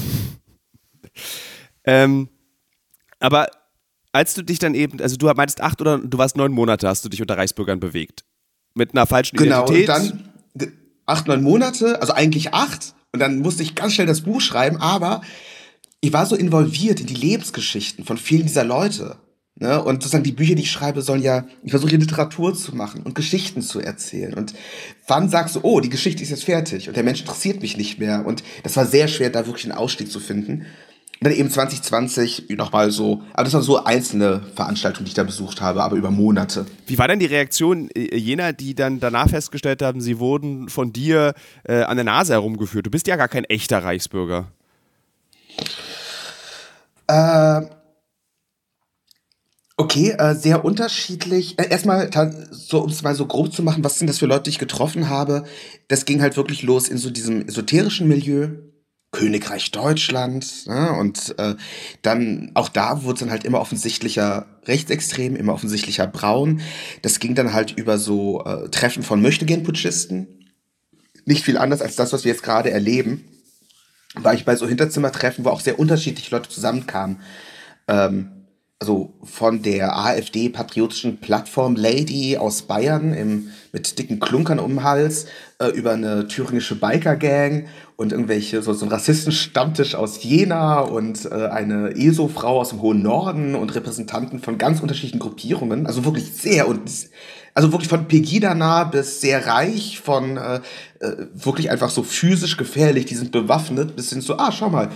Ähm, aber als du dich dann eben, also du meintest acht oder du warst neun Monate, hast du dich unter Reichsbürgern bewegt. Mit einer falschen genau, Identität. Genau, und dann acht, neun Monate, also eigentlich acht. Und dann musste ich ganz schnell das Buch schreiben, aber ich war so involviert in die Lebensgeschichten von vielen dieser Leute. Ne? Und sozusagen die Bücher, die ich schreibe, sollen ja, ich versuche Literatur zu machen und Geschichten zu erzählen. Und wann sagst du, oh, die Geschichte ist jetzt fertig und der Mensch interessiert mich nicht mehr? Und das war sehr schwer, da wirklich einen Ausstieg zu finden. Und dann eben 2020 nochmal so, aber das waren so einzelne Veranstaltungen, die ich da besucht habe, aber über Monate. Wie war denn die Reaktion äh, jener, die dann danach festgestellt haben, sie wurden von dir äh, an der Nase herumgeführt? Du bist ja gar kein echter Reichsbürger. Äh, Okay, äh, sehr unterschiedlich. Äh, erstmal, so, um es mal so grob zu machen, was sind das für Leute, die ich getroffen habe? Das ging halt wirklich los in so diesem esoterischen Milieu. Königreich Deutschland. Ne? Und äh, dann, auch da wurde es dann halt immer offensichtlicher rechtsextrem, immer offensichtlicher braun. Das ging dann halt über so äh, Treffen von Möchtegern-Putschisten. Nicht viel anders als das, was wir jetzt gerade erleben. War ich bei so Hinterzimmertreffen, wo auch sehr unterschiedliche Leute zusammenkamen. Ähm, also von der AfD-patriotischen Plattform Lady aus Bayern im, mit dicken Klunkern um den Hals äh, über eine thüringische Biker-Gang und irgendwelche, so, so ein Rassistenstammtisch aus Jena und äh, eine ESO-Frau aus dem hohen Norden und Repräsentanten von ganz unterschiedlichen Gruppierungen. Also wirklich sehr und also wirklich von Pegida nah bis sehr reich, von äh, äh, wirklich einfach so physisch gefährlich, die sind bewaffnet, bis hin so, ah, schau mal,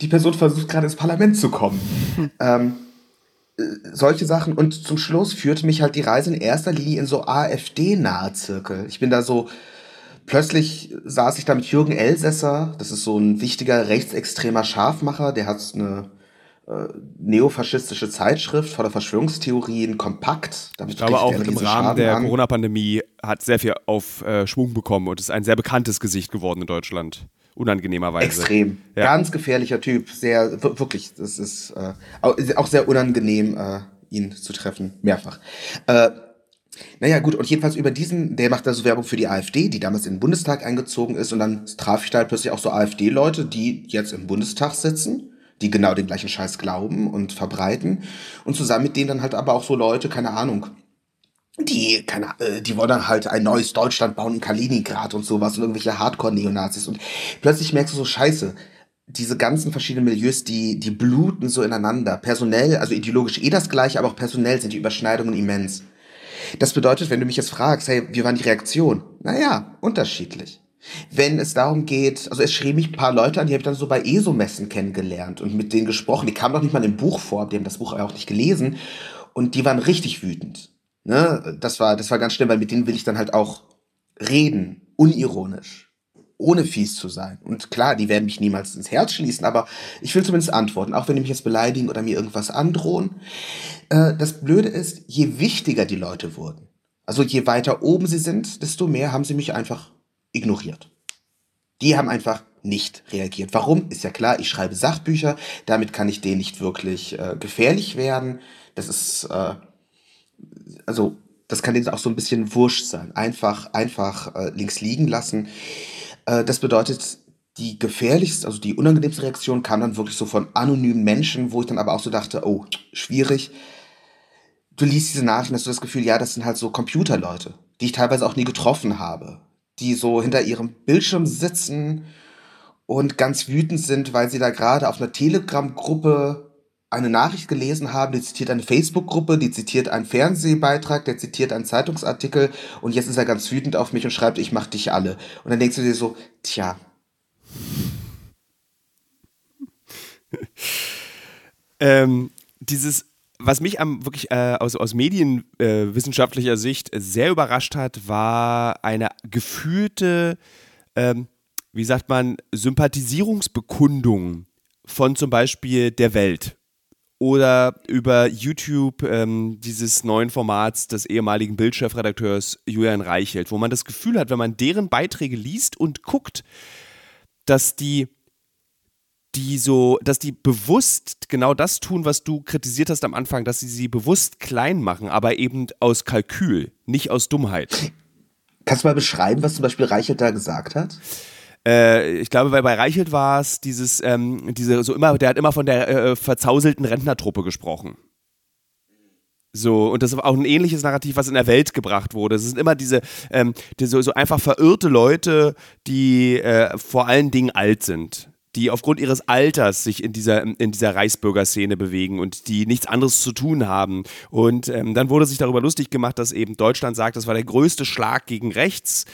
die Person versucht gerade ins Parlament zu kommen. Hm. Ähm, solche Sachen. Und zum Schluss führte mich halt die Reise in erster Linie in so AfD-nahe Zirkel. Ich bin da so, plötzlich saß ich da mit Jürgen Elsässer, das ist so ein wichtiger rechtsextremer Scharfmacher, der hat eine äh, neofaschistische Zeitschrift voller Verschwörungstheorien, kompakt. Damit ich glaube auch im Rahmen der Corona-Pandemie hat sehr viel auf äh, Schwung bekommen und ist ein sehr bekanntes Gesicht geworden in Deutschland. Unangenehmerweise. Extrem. Ja. Ganz gefährlicher Typ. Sehr, wirklich, das ist äh, auch sehr unangenehm, äh, ihn zu treffen. Mehrfach. Äh, naja, gut, und jedenfalls über diesen, der macht da so Werbung für die AfD, die damals in den Bundestag eingezogen ist, und dann traf ich da halt plötzlich auch so AfD-Leute, die jetzt im Bundestag sitzen die genau den gleichen Scheiß glauben und verbreiten. Und zusammen mit denen dann halt aber auch so Leute, keine Ahnung, die, keine, äh, die wollen dann halt ein neues Deutschland bauen in Kaliningrad und sowas und irgendwelche Hardcore-Neonazis. Und plötzlich merkst du so, scheiße, diese ganzen verschiedenen Milieus, die, die bluten so ineinander. Personell, also ideologisch eh das gleiche, aber auch personell sind die Überschneidungen immens. Das bedeutet, wenn du mich jetzt fragst, hey, wie waren die Reaktionen? Naja, unterschiedlich wenn es darum geht, also es schrieben mich ein paar Leute an, die habe ich dann so bei ESO-Messen kennengelernt und mit denen gesprochen. Die kamen doch nicht mal im Buch vor, die haben das Buch auch nicht gelesen und die waren richtig wütend. Ne? Das war, das war ganz schlimm, weil mit denen will ich dann halt auch reden, unironisch, ohne fies zu sein. Und klar, die werden mich niemals ins Herz schließen, aber ich will zumindest antworten, auch wenn die mich jetzt beleidigen oder mir irgendwas androhen. Äh, das Blöde ist, je wichtiger die Leute wurden, also je weiter oben sie sind, desto mehr haben sie mich einfach ignoriert. Die haben einfach nicht reagiert. Warum? Ist ja klar, ich schreibe Sachbücher, damit kann ich denen nicht wirklich äh, gefährlich werden. Das ist, äh, also, das kann denen auch so ein bisschen wurscht sein. Einfach, einfach äh, links liegen lassen. Äh, das bedeutet, die gefährlichste, also die unangenehmste Reaktion kam dann wirklich so von anonymen Menschen, wo ich dann aber auch so dachte, oh, schwierig. Du liest diese Nachrichten, hast du das Gefühl, ja, das sind halt so Computerleute, die ich teilweise auch nie getroffen habe die so hinter ihrem Bildschirm sitzen und ganz wütend sind, weil sie da gerade auf einer Telegram-Gruppe eine Nachricht gelesen haben, die zitiert eine Facebook-Gruppe, die zitiert einen Fernsehbeitrag, der zitiert einen Zeitungsartikel und jetzt ist er ganz wütend auf mich und schreibt, ich mach dich alle. Und dann denkst du dir so, tja. ähm, dieses was mich am wirklich äh, aus, aus medienwissenschaftlicher äh, Sicht sehr überrascht hat, war eine gefühlte, ähm, wie sagt man, Sympathisierungsbekundung von zum Beispiel der Welt oder über YouTube ähm, dieses neuen Formats des ehemaligen Bildchefredakteurs Julian Reichelt, wo man das Gefühl hat, wenn man deren Beiträge liest und guckt, dass die die so, dass die bewusst genau das tun, was du kritisiert hast am Anfang, dass sie sie bewusst klein machen, aber eben aus Kalkül, nicht aus Dummheit. Kannst du mal beschreiben, was zum Beispiel Reichelt da gesagt hat? Äh, ich glaube, bei, bei Reichelt war es dieses, ähm, diese, so immer, der hat immer von der äh, verzauselten Rentnertruppe gesprochen. So, und das ist auch ein ähnliches Narrativ, was in der Welt gebracht wurde. Es sind immer diese, ähm, die so, einfach verirrte Leute, die äh, vor allen Dingen alt sind die aufgrund ihres Alters sich in dieser, in dieser Reichsbürgerszene bewegen und die nichts anderes zu tun haben. Und ähm, dann wurde sich darüber lustig gemacht, dass eben Deutschland sagt, das war der größte Schlag gegen rechts.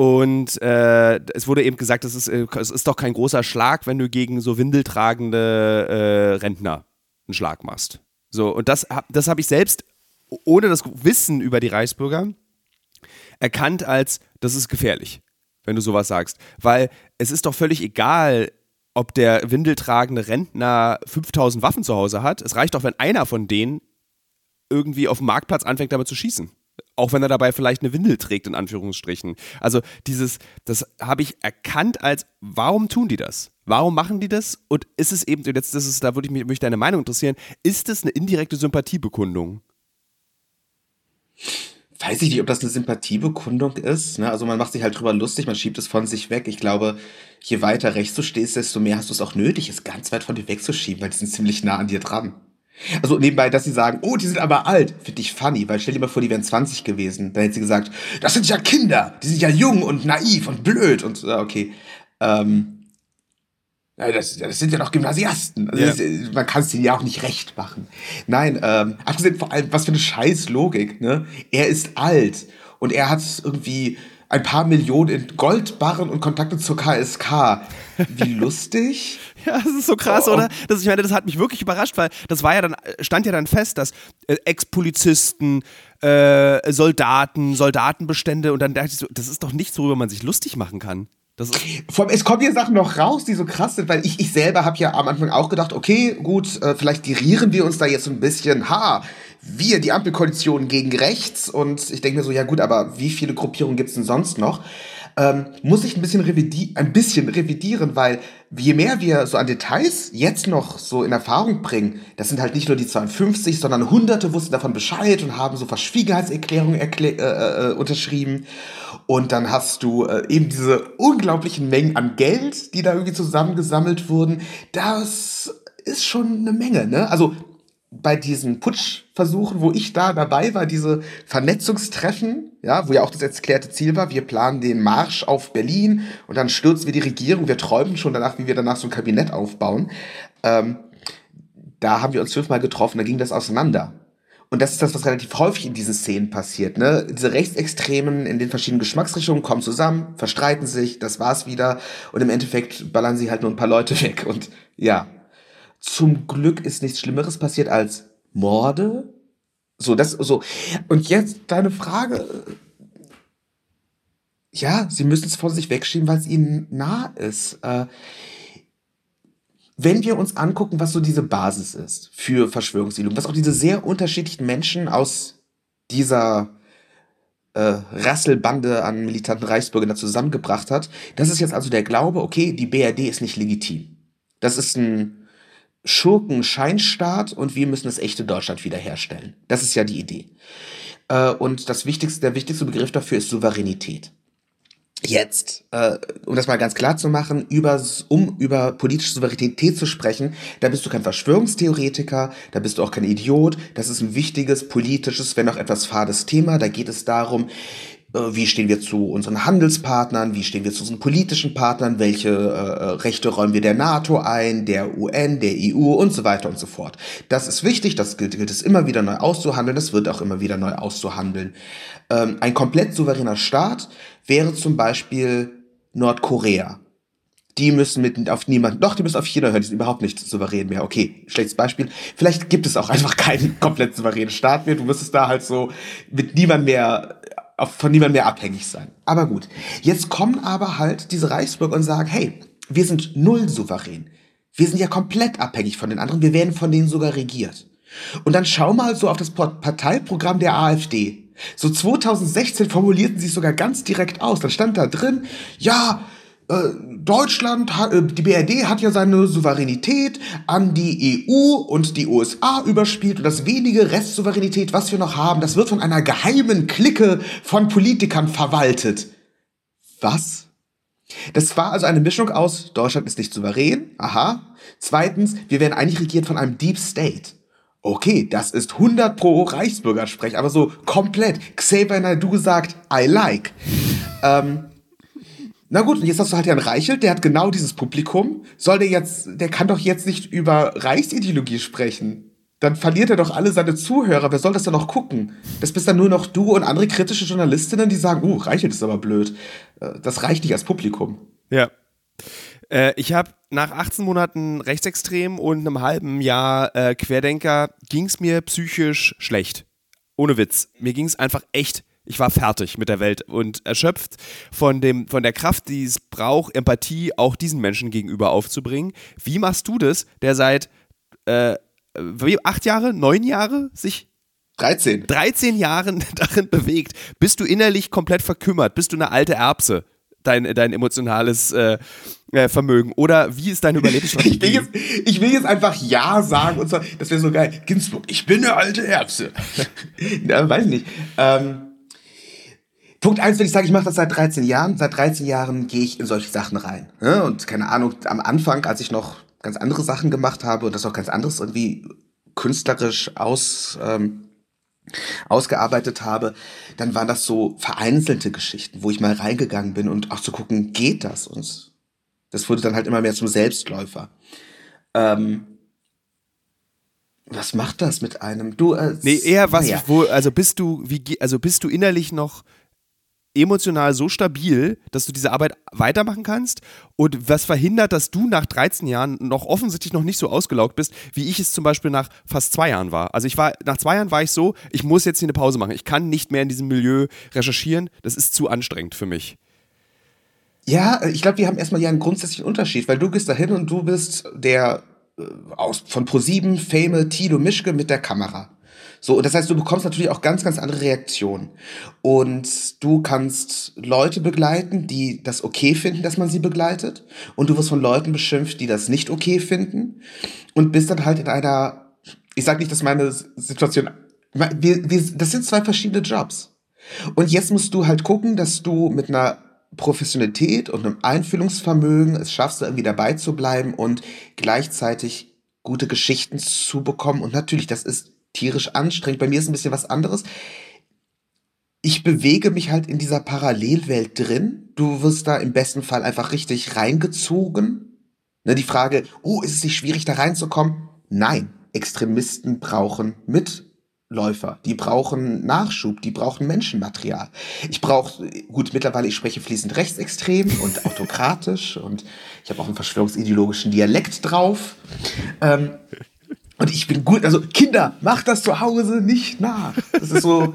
Und äh, es wurde eben gesagt, es ist, äh, es ist doch kein großer Schlag, wenn du gegen so windeltragende äh, Rentner einen Schlag machst. So, und das, das habe ich selbst, ohne das Wissen über die Reichsbürger, erkannt als, das ist gefährlich wenn du sowas sagst. Weil es ist doch völlig egal, ob der windeltragende Rentner 5000 Waffen zu Hause hat. Es reicht doch, wenn einer von denen irgendwie auf dem Marktplatz anfängt, damit zu schießen. Auch wenn er dabei vielleicht eine Windel trägt, in Anführungsstrichen. Also dieses, das habe ich erkannt als, warum tun die das? Warum machen die das? Und ist es eben, jetzt das ist, da würde ich mich, mich deine Meinung interessieren, ist es eine indirekte Sympathiebekundung? weiß ich nicht, ob das eine Sympathiebekundung ist. Ne? Also man macht sich halt drüber lustig, man schiebt es von sich weg. Ich glaube, je weiter rechts du stehst, desto mehr hast du es auch nötig, es ganz weit von dir wegzuschieben, weil die sind ziemlich nah an dir dran. Also nebenbei, dass sie sagen, oh, die sind aber alt, finde ich funny, weil stell dir mal vor, die wären 20 gewesen. Dann hätte sie gesagt, das sind ja Kinder, die sind ja jung und naiv und blöd und okay. Ähm, das, das sind ja doch Gymnasiasten. Also ja. das, man kann es denen ja auch nicht recht machen. Nein, ähm, abgesehen vor allem, was für eine scheiß Logik. Ne? Er ist alt und er hat irgendwie ein paar Millionen in Goldbarren und Kontakte zur KSK. Wie lustig. Ja, das ist so krass, oh, oder? Das, ich meine, das hat mich wirklich überrascht, weil das war ja dann, stand ja dann fest, dass äh, Ex-Polizisten, äh, Soldaten, Soldatenbestände und dann dachte ich so, das ist doch nichts, worüber man sich lustig machen kann. Vor allem, es kommen hier Sachen noch raus, die so krass sind, weil ich, ich selber habe ja am Anfang auch gedacht, okay, gut, äh, vielleicht gerieren wir uns da jetzt ein bisschen, ha, wir, die Ampelkoalition gegen rechts. Und ich denke mir so, ja gut, aber wie viele Gruppierungen gibt es denn sonst noch? Ähm, muss ich ein bisschen, revidi ein bisschen revidieren, weil je mehr wir so an Details jetzt noch so in Erfahrung bringen, das sind halt nicht nur die 52, sondern Hunderte wussten davon Bescheid und haben so Verschwiegenheitserklärungen äh, äh, unterschrieben. Und dann hast du äh, eben diese unglaublichen Mengen an Geld, die da irgendwie zusammengesammelt wurden. Das ist schon eine Menge, ne? Also bei diesen Putschversuchen, wo ich da dabei war, diese Vernetzungstreffen, ja, wo ja auch das erklärte Ziel war, wir planen den Marsch auf Berlin und dann stürzen wir die Regierung, wir träumen schon danach, wie wir danach so ein Kabinett aufbauen. Ähm, da haben wir uns fünfmal getroffen, da ging das auseinander. Und das ist das, was relativ häufig in diesen Szenen passiert. Ne? Diese Rechtsextremen in den verschiedenen Geschmacksrichtungen kommen zusammen, verstreiten sich, das war's wieder. Und im Endeffekt ballern sie halt nur ein paar Leute weg. Und ja, zum Glück ist nichts Schlimmeres passiert als Morde. So, das, so. Und jetzt deine Frage. Ja, sie müssen es vor sich wegschieben, weil es ihnen nah ist. Äh, wenn wir uns angucken, was so diese Basis ist für Verschwörungsideologien, was auch diese sehr unterschiedlichen Menschen aus dieser äh, Rasselbande an militanten Reichsbürgern da zusammengebracht hat, das ist jetzt also der Glaube, okay, die BRD ist nicht legitim. Das ist ein Schurken-Scheinstaat und wir müssen das echte Deutschland wiederherstellen. Das ist ja die Idee. Äh, und das wichtigste, der wichtigste Begriff dafür ist Souveränität. Jetzt, äh, um das mal ganz klar zu machen, über, um über politische Souveränität zu sprechen, da bist du kein Verschwörungstheoretiker, da bist du auch kein Idiot. Das ist ein wichtiges, politisches, wenn auch etwas fades Thema. Da geht es darum, wie stehen wir zu unseren Handelspartnern, wie stehen wir zu unseren politischen Partnern, welche äh, äh Rechte räumen wir der NATO ein, der UN, der EU und so weiter und so fort. Das ist wichtig, das gilt, gilt es immer wieder neu auszuhandeln, das wird auch immer wieder neu auszuhandeln. Ähm, ein komplett souveräner Staat wäre zum Beispiel Nordkorea. Die müssen mit auf niemanden, doch, die müssen auf China hören, die sind überhaupt nicht souverän mehr. Okay, schlechtes Beispiel. Vielleicht gibt es auch einfach keinen komplett souveränen Staat mehr. Du müsstest da halt so mit niemand mehr von niemand mehr abhängig sein. Aber gut. Jetzt kommen aber halt diese Reichsbürger und sagen, hey, wir sind null souverän. Wir sind ja komplett abhängig von den anderen. Wir werden von denen sogar regiert. Und dann schau mal so auf das Parteiprogramm der AfD. So 2016 formulierten sie es sogar ganz direkt aus. Dann stand da drin, ja, Deutschland, äh, die BRD hat ja seine Souveränität an die EU und die USA überspielt und das wenige Restsouveränität, was wir noch haben, das wird von einer geheimen Clique von Politikern verwaltet. Was? Das war also eine Mischung aus, Deutschland ist nicht souverän, aha. Zweitens, wir werden eigentlich regiert von einem Deep State. Okay, das ist 100 pro Reichsbürgersprech, aber so komplett. Xavier Naidu sagt, I like. Ähm, na gut, und jetzt hast du halt Herrn Reichelt, der hat genau dieses Publikum. Soll der jetzt, der kann doch jetzt nicht über Reichsideologie sprechen. Dann verliert er doch alle seine Zuhörer. Wer soll das denn noch gucken? Das bist dann nur noch du und andere kritische Journalistinnen, die sagen, uh, Reichelt ist aber blöd. Äh, das reicht nicht als Publikum. Ja. Äh, ich habe nach 18 Monaten Rechtsextrem und einem halben Jahr äh, Querdenker ging es mir psychisch schlecht. Ohne Witz. Mir ging es einfach echt ich war fertig mit der Welt und erschöpft von, dem, von der Kraft, die es braucht, Empathie auch diesen Menschen gegenüber aufzubringen. Wie machst du das, der seit äh, acht Jahre, neun Jahre sich 13. 13 Jahren darin bewegt. Bist du innerlich komplett verkümmert? Bist du eine alte Erbse? Dein, dein emotionales äh, äh Vermögen? Oder wie ist deine Überlebensstrategie? ich, will jetzt, ich will jetzt einfach Ja sagen und zwar, das wäre so geil. Ginsburg, ich bin eine alte Erbse. ja, weiß nicht. Ähm, Punkt eins würde ich sagen, ich mache das seit 13 Jahren. Seit 13 Jahren gehe ich in solche Sachen rein. Ne? Und keine Ahnung, am Anfang, als ich noch ganz andere Sachen gemacht habe und das auch ganz anderes irgendwie künstlerisch aus, ähm, ausgearbeitet habe, dann waren das so vereinzelte Geschichten, wo ich mal reingegangen bin und auch zu gucken, geht das? Und das wurde dann halt immer mehr zum Selbstläufer. Ähm, was macht das mit einem? Du, äh, nee, eher was, ja. wo, also bist du, wie, also bist du innerlich noch emotional so stabil, dass du diese Arbeit weitermachen kannst? Und was verhindert, dass du nach 13 Jahren noch offensichtlich noch nicht so ausgelaugt bist, wie ich es zum Beispiel nach fast zwei Jahren war? Also ich war, nach zwei Jahren war ich so, ich muss jetzt hier eine Pause machen. Ich kann nicht mehr in diesem Milieu recherchieren. Das ist zu anstrengend für mich. Ja, ich glaube, wir haben erstmal ja einen grundsätzlichen Unterschied, weil du gehst dahin und du bist der äh, aus, von Pro7 Fame Tilo Mischke mit der Kamera. So, das heißt, du bekommst natürlich auch ganz, ganz andere Reaktionen. Und du kannst Leute begleiten, die das okay finden, dass man sie begleitet. Und du wirst von Leuten beschimpft, die das nicht okay finden. Und bist dann halt in einer, ich sag nicht, dass meine Situation, wir, wir, das sind zwei verschiedene Jobs. Und jetzt musst du halt gucken, dass du mit einer Professionalität und einem Einfühlungsvermögen es schaffst, irgendwie dabei zu bleiben und gleichzeitig gute Geschichten zu bekommen. Und natürlich, das ist tierisch anstrengend. Bei mir ist ein bisschen was anderes. Ich bewege mich halt in dieser Parallelwelt drin. Du wirst da im besten Fall einfach richtig reingezogen. Ne, die Frage, oh, ist es nicht schwierig, da reinzukommen? Nein, Extremisten brauchen Mitläufer, die brauchen Nachschub, die brauchen Menschenmaterial. Ich brauche, gut, mittlerweile, ich spreche fließend rechtsextrem und autokratisch und ich habe auch einen verschwörungsideologischen Dialekt drauf. Ähm, und ich bin gut, also Kinder, macht das zu Hause nicht nach. Das ist so,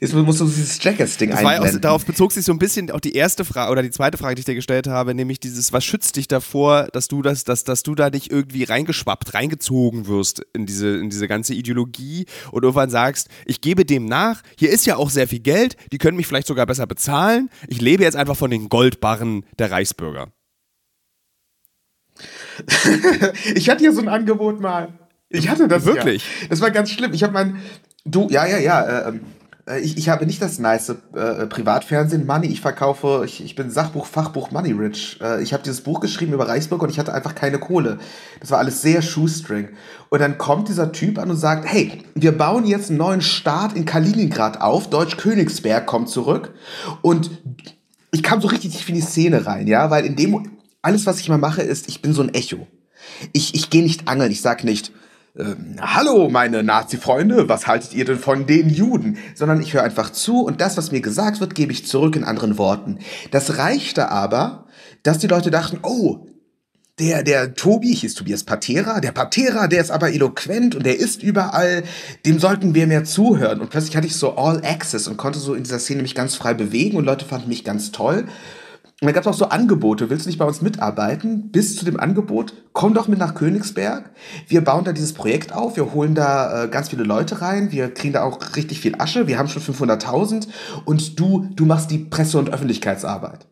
jetzt musst du dieses Jackass-Ding einblenden. Auch, darauf bezog sich so ein bisschen auch die erste Frage oder die zweite Frage, die ich dir gestellt habe, nämlich dieses, was schützt dich davor, dass du das, dass, dass du da nicht irgendwie reingeschwappt, reingezogen wirst in diese, in diese ganze Ideologie und irgendwann sagst, ich gebe dem nach, hier ist ja auch sehr viel Geld, die können mich vielleicht sogar besser bezahlen, ich lebe jetzt einfach von den Goldbarren der Reichsbürger. ich hatte hier so ein Angebot mal. Ich hatte das wirklich. Ja. Das war ganz schlimm. Ich habe mein, du, ja, ja, ja. Äh, ähm, äh, ich, ich habe nicht das nice äh, Privatfernsehen Money. Ich verkaufe, ich, ich bin Sachbuch, Fachbuch Money Rich. Äh, ich habe dieses Buch geschrieben über Reichsburg und ich hatte einfach keine Kohle. Das war alles sehr Shoestring. Und dann kommt dieser Typ an und sagt, hey, wir bauen jetzt einen neuen Staat in Kaliningrad auf. Deutsch Königsberg kommt zurück. Und ich kam so richtig tief in die Szene rein, ja, weil in dem, alles, was ich mal mache, ist, ich bin so ein Echo. Ich, ich gehe nicht angeln, ich sag nicht, ähm, hallo meine Nazi-Freunde, was haltet ihr denn von den Juden? Sondern ich höre einfach zu und das, was mir gesagt wird, gebe ich zurück in anderen Worten. Das reichte aber, dass die Leute dachten, oh, der, der Tobi, hieß Tobias Patera, der Patera, der ist aber eloquent und der ist überall, dem sollten wir mehr zuhören. Und plötzlich hatte ich so All Access und konnte so in dieser Szene mich ganz frei bewegen und Leute fanden mich ganz toll. Und da gab es auch so Angebote, willst du nicht bei uns mitarbeiten? Bis zu dem Angebot, komm doch mit nach Königsberg. Wir bauen da dieses Projekt auf, wir holen da äh, ganz viele Leute rein, wir kriegen da auch richtig viel Asche, wir haben schon 500.000 und du, du machst die Presse- und Öffentlichkeitsarbeit.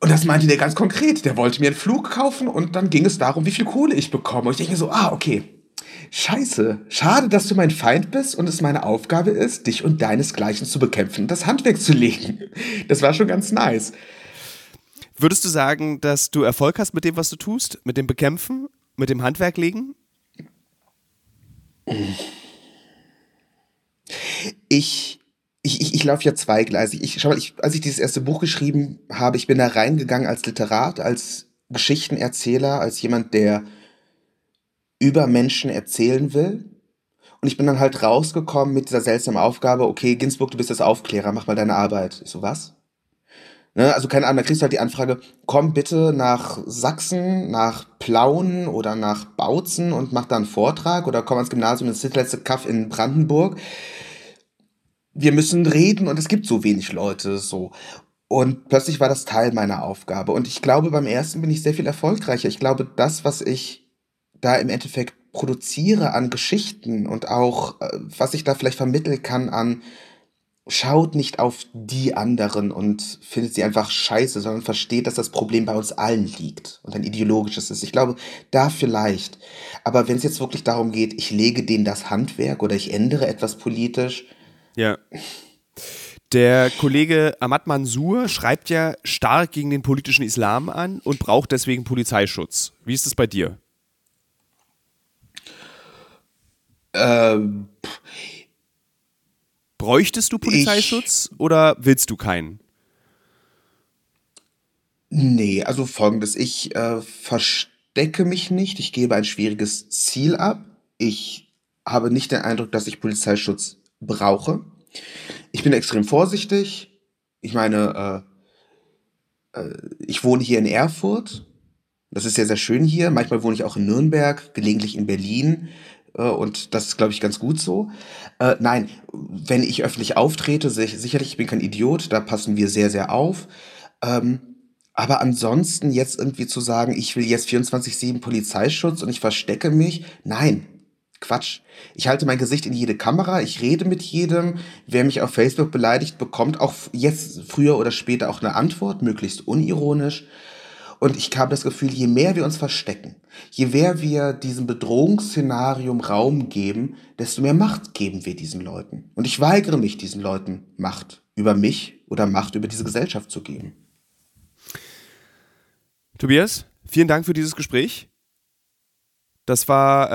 Und das meinte der ganz konkret, der wollte mir einen Flug kaufen und dann ging es darum, wie viel Kohle ich bekomme. Und ich denke so, ah, okay, Scheiße, schade, dass du mein Feind bist und es meine Aufgabe ist, dich und deinesgleichen zu bekämpfen und das Handwerk zu legen. Das war schon ganz nice. Würdest du sagen, dass du Erfolg hast mit dem, was du tust? Mit dem Bekämpfen? Mit dem Handwerk legen? Ich, ich, ich, ich laufe ja zweigleisig. Ich, schau mal, ich, als ich dieses erste Buch geschrieben habe, ich bin da reingegangen als Literat, als Geschichtenerzähler, als jemand, der über Menschen erzählen will. Und ich bin dann halt rausgekommen mit dieser seltsamen Aufgabe, okay, Ginsburg, du bist jetzt Aufklärer, mach mal deine Arbeit. Ich so, was? Ne, also keine Ahnung, da kriegst du halt die Anfrage, komm bitte nach Sachsen, nach Plauen oder nach Bautzen und mach da einen Vortrag oder komm ans Gymnasium ins letzte Kaff in Brandenburg. Wir müssen reden und es gibt so wenig Leute, so. Und plötzlich war das Teil meiner Aufgabe. Und ich glaube, beim ersten bin ich sehr viel erfolgreicher. Ich glaube, das, was ich da im Endeffekt produziere an Geschichten und auch, äh, was ich da vielleicht vermitteln kann an, schaut nicht auf die anderen und findet sie einfach scheiße, sondern versteht, dass das Problem bei uns allen liegt und ein ideologisches ist. Ich glaube, da vielleicht. Aber wenn es jetzt wirklich darum geht, ich lege denen das Handwerk oder ich ändere etwas politisch. Ja. Der Kollege Ahmad Mansour schreibt ja stark gegen den politischen Islam an und braucht deswegen Polizeischutz. Wie ist es bei dir? Ähm, Bräuchtest du Polizeischutz ich, oder willst du keinen? Nee, also folgendes. Ich äh, verstecke mich nicht. Ich gebe ein schwieriges Ziel ab. Ich habe nicht den Eindruck, dass ich Polizeischutz brauche. ich bin extrem vorsichtig. Ich meine, äh, äh, ich wohne hier in Erfurt. Das ist sehr, sehr schön hier. Manchmal wohne ich auch in Nürnberg, gelegentlich in Berlin. Äh, und das ist, glaube ich, ganz gut so. Äh, nein, wenn ich öffentlich auftrete, sicherlich, ich bin kein Idiot, da passen wir sehr, sehr auf. Ähm, aber ansonsten jetzt irgendwie zu sagen, ich will jetzt 24-7 Polizeischutz und ich verstecke mich, nein, Quatsch. Ich halte mein Gesicht in jede Kamera, ich rede mit jedem. Wer mich auf Facebook beleidigt, bekommt auch jetzt früher oder später auch eine Antwort, möglichst unironisch. Und ich habe das Gefühl, je mehr wir uns verstecken, je mehr wir diesem Bedrohungsszenarium Raum geben, desto mehr Macht geben wir diesen Leuten. Und ich weigere mich, diesen Leuten Macht über mich oder Macht über diese Gesellschaft zu geben. Tobias, vielen Dank für dieses Gespräch. Das war,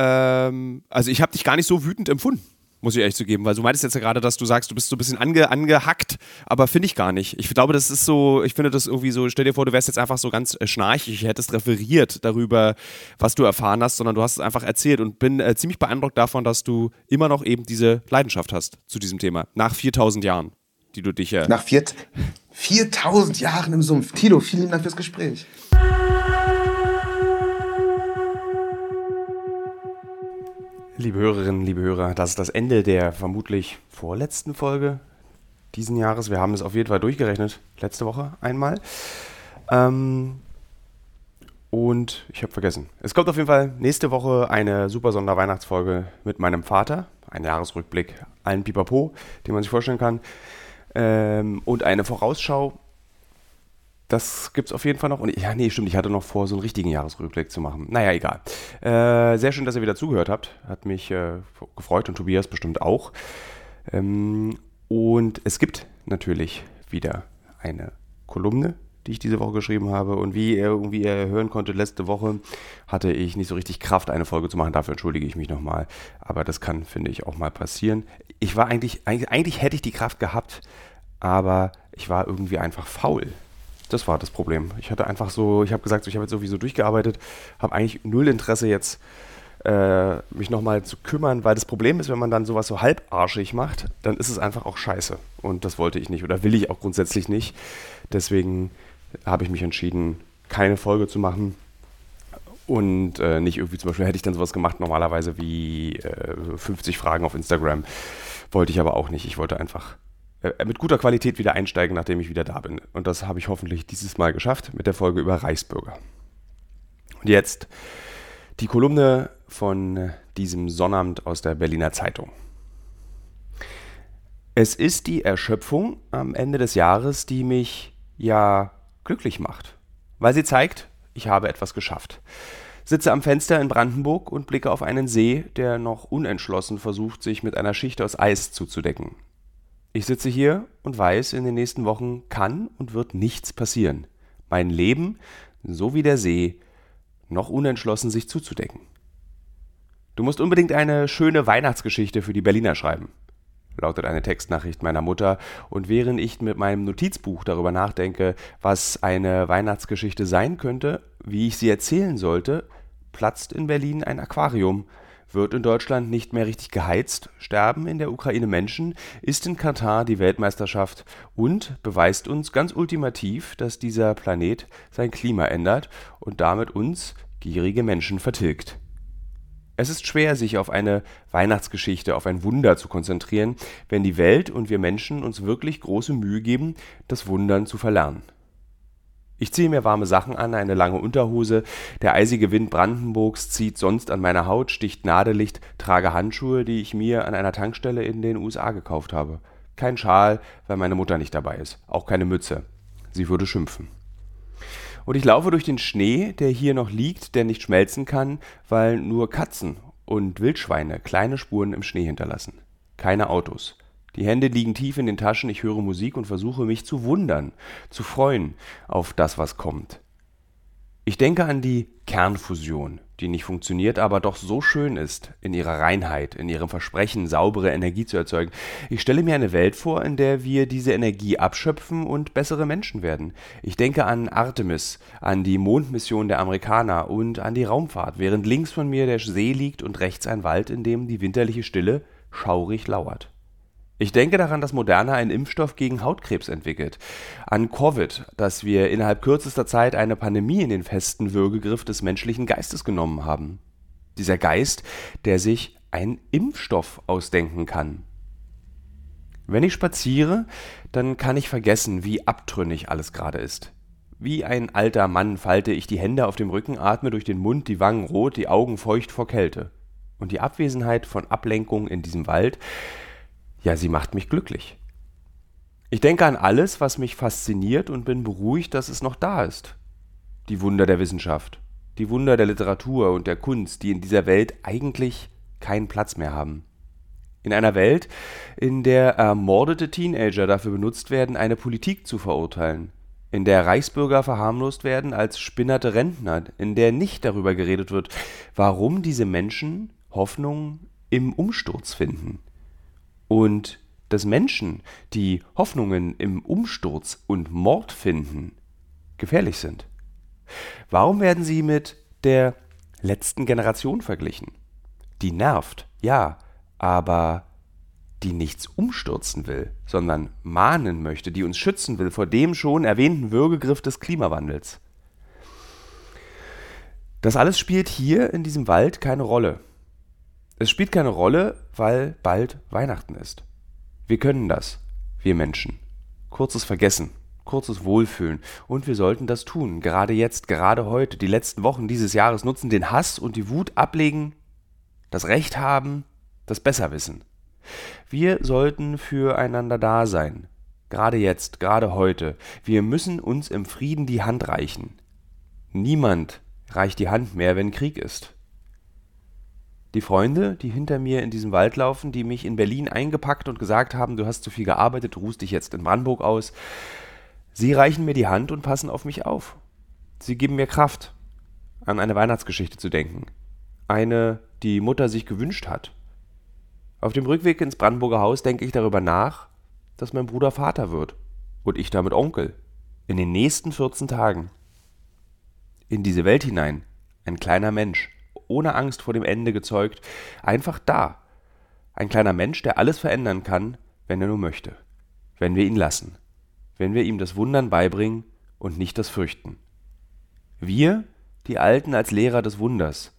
ähm, also ich habe dich gar nicht so wütend empfunden muss ich ehrlich zugeben, weil du meintest jetzt ja gerade, dass du sagst, du bist so ein bisschen ange, angehackt, aber finde ich gar nicht. Ich glaube, das ist so, ich finde das irgendwie so, stell dir vor, du wärst jetzt einfach so ganz äh, schnarchig, hättest referiert darüber, was du erfahren hast, sondern du hast es einfach erzählt und bin äh, ziemlich beeindruckt davon, dass du immer noch eben diese Leidenschaft hast zu diesem Thema, nach 4000 Jahren, die du dich... Äh nach 4000 Jahren im Sumpf. Tilo, vielen Dank fürs Gespräch. Liebe Hörerinnen, liebe Hörer, das ist das Ende der vermutlich vorletzten Folge diesen Jahres. Wir haben es auf jeden Fall durchgerechnet, letzte Woche einmal. Ähm, und ich habe vergessen. Es kommt auf jeden Fall nächste Woche eine super Sonderweihnachtsfolge mit meinem Vater. Ein Jahresrückblick, allen Pipapo, den man sich vorstellen kann. Ähm, und eine Vorausschau das gibt es auf jeden Fall noch. Und ja, nee, stimmt, ich hatte noch vor, so einen richtigen Jahresrückblick zu machen. Naja, egal. Äh, sehr schön, dass ihr wieder zugehört habt. Hat mich äh, gefreut und Tobias bestimmt auch. Ähm, und es gibt natürlich wieder eine Kolumne, die ich diese Woche geschrieben habe. Und wie ihr irgendwie hören konntet, letzte Woche hatte ich nicht so richtig Kraft, eine Folge zu machen. Dafür entschuldige ich mich nochmal. Aber das kann, finde ich, auch mal passieren. Ich war eigentlich, eigentlich, eigentlich hätte ich die Kraft gehabt, aber ich war irgendwie einfach faul. Das war das Problem. Ich hatte einfach so, ich habe gesagt, ich habe jetzt sowieso durchgearbeitet, habe eigentlich null Interesse jetzt äh, mich nochmal zu kümmern, weil das Problem ist, wenn man dann sowas so halbarschig macht, dann ist es einfach auch scheiße. Und das wollte ich nicht oder will ich auch grundsätzlich nicht. Deswegen habe ich mich entschieden, keine Folge zu machen. Und äh, nicht irgendwie zum Beispiel hätte ich dann sowas gemacht, normalerweise wie äh, 50 Fragen auf Instagram. Wollte ich aber auch nicht. Ich wollte einfach mit guter Qualität wieder einsteigen, nachdem ich wieder da bin. Und das habe ich hoffentlich dieses Mal geschafft mit der Folge über Reichsbürger. Und jetzt die Kolumne von diesem Sonnabend aus der Berliner Zeitung. Es ist die Erschöpfung am Ende des Jahres, die mich ja glücklich macht, weil sie zeigt, ich habe etwas geschafft. Sitze am Fenster in Brandenburg und blicke auf einen See, der noch unentschlossen versucht, sich mit einer Schicht aus Eis zuzudecken. Ich sitze hier und weiß, in den nächsten Wochen kann und wird nichts passieren. Mein Leben, so wie der See, noch unentschlossen sich zuzudecken. Du musst unbedingt eine schöne Weihnachtsgeschichte für die Berliner schreiben, lautet eine Textnachricht meiner Mutter, und während ich mit meinem Notizbuch darüber nachdenke, was eine Weihnachtsgeschichte sein könnte, wie ich sie erzählen sollte, platzt in Berlin ein Aquarium, wird in Deutschland nicht mehr richtig geheizt, sterben in der Ukraine Menschen, ist in Katar die Weltmeisterschaft und beweist uns ganz ultimativ, dass dieser Planet sein Klima ändert und damit uns, gierige Menschen, vertilgt. Es ist schwer, sich auf eine Weihnachtsgeschichte, auf ein Wunder zu konzentrieren, wenn die Welt und wir Menschen uns wirklich große Mühe geben, das Wundern zu verlernen. Ich ziehe mir warme Sachen an, eine lange Unterhose, der eisige Wind Brandenburgs zieht sonst an meiner Haut, sticht Nadelicht, trage Handschuhe, die ich mir an einer Tankstelle in den USA gekauft habe. Kein Schal, weil meine Mutter nicht dabei ist, auch keine Mütze. Sie würde schimpfen. Und ich laufe durch den Schnee, der hier noch liegt, der nicht schmelzen kann, weil nur Katzen und Wildschweine kleine Spuren im Schnee hinterlassen. Keine Autos. Die Hände liegen tief in den Taschen, ich höre Musik und versuche mich zu wundern, zu freuen auf das, was kommt. Ich denke an die Kernfusion, die nicht funktioniert, aber doch so schön ist in ihrer Reinheit, in ihrem Versprechen, saubere Energie zu erzeugen. Ich stelle mir eine Welt vor, in der wir diese Energie abschöpfen und bessere Menschen werden. Ich denke an Artemis, an die Mondmission der Amerikaner und an die Raumfahrt, während links von mir der See liegt und rechts ein Wald, in dem die winterliche Stille schaurig lauert. Ich denke daran, dass Moderna einen Impfstoff gegen Hautkrebs entwickelt. An Covid, dass wir innerhalb kürzester Zeit eine Pandemie in den festen Würgegriff des menschlichen Geistes genommen haben. Dieser Geist, der sich einen Impfstoff ausdenken kann. Wenn ich spaziere, dann kann ich vergessen, wie abtrünnig alles gerade ist. Wie ein alter Mann falte ich die Hände auf dem Rücken, atme durch den Mund, die Wangen rot, die Augen feucht vor Kälte. Und die Abwesenheit von Ablenkung in diesem Wald, ja, sie macht mich glücklich. Ich denke an alles, was mich fasziniert und bin beruhigt, dass es noch da ist. Die Wunder der Wissenschaft, die Wunder der Literatur und der Kunst, die in dieser Welt eigentlich keinen Platz mehr haben. In einer Welt, in der ermordete Teenager dafür benutzt werden, eine Politik zu verurteilen, in der Reichsbürger verharmlost werden als spinnerte Rentner, in der nicht darüber geredet wird, warum diese Menschen Hoffnung im Umsturz finden. Und dass Menschen, die Hoffnungen im Umsturz und Mord finden, gefährlich sind. Warum werden sie mit der letzten Generation verglichen? Die nervt, ja, aber die nichts umstürzen will, sondern mahnen möchte, die uns schützen will vor dem schon erwähnten Würgegriff des Klimawandels. Das alles spielt hier in diesem Wald keine Rolle. Es spielt keine Rolle, weil bald Weihnachten ist. Wir können das, wir Menschen. Kurzes Vergessen, kurzes Wohlfühlen. Und wir sollten das tun, gerade jetzt, gerade heute, die letzten Wochen dieses Jahres nutzen, den Hass und die Wut ablegen, das Recht haben, das Besserwissen. Wir sollten füreinander da sein. Gerade jetzt, gerade heute. Wir müssen uns im Frieden die Hand reichen. Niemand reicht die Hand mehr, wenn Krieg ist. Die Freunde, die hinter mir in diesem Wald laufen, die mich in Berlin eingepackt und gesagt haben, du hast zu viel gearbeitet, du ruhst dich jetzt in Brandenburg aus, sie reichen mir die Hand und passen auf mich auf. Sie geben mir Kraft, an eine Weihnachtsgeschichte zu denken. Eine, die Mutter sich gewünscht hat. Auf dem Rückweg ins Brandenburger Haus denke ich darüber nach, dass mein Bruder Vater wird und ich damit Onkel. In den nächsten 14 Tagen. In diese Welt hinein, ein kleiner Mensch, ohne Angst vor dem Ende gezeugt, einfach da. Ein kleiner Mensch, der alles verändern kann, wenn er nur möchte. Wenn wir ihn lassen. Wenn wir ihm das Wundern beibringen und nicht das Fürchten. Wir, die Alten als Lehrer des Wunders.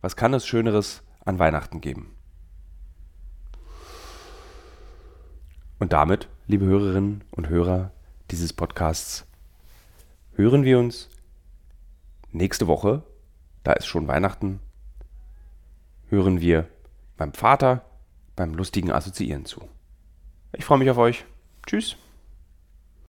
Was kann es Schöneres an Weihnachten geben? Und damit, liebe Hörerinnen und Hörer dieses Podcasts, hören wir uns nächste Woche, da ist schon Weihnachten, hören wir beim Vater beim lustigen Assoziieren zu. Ich freue mich auf euch. Tschüss.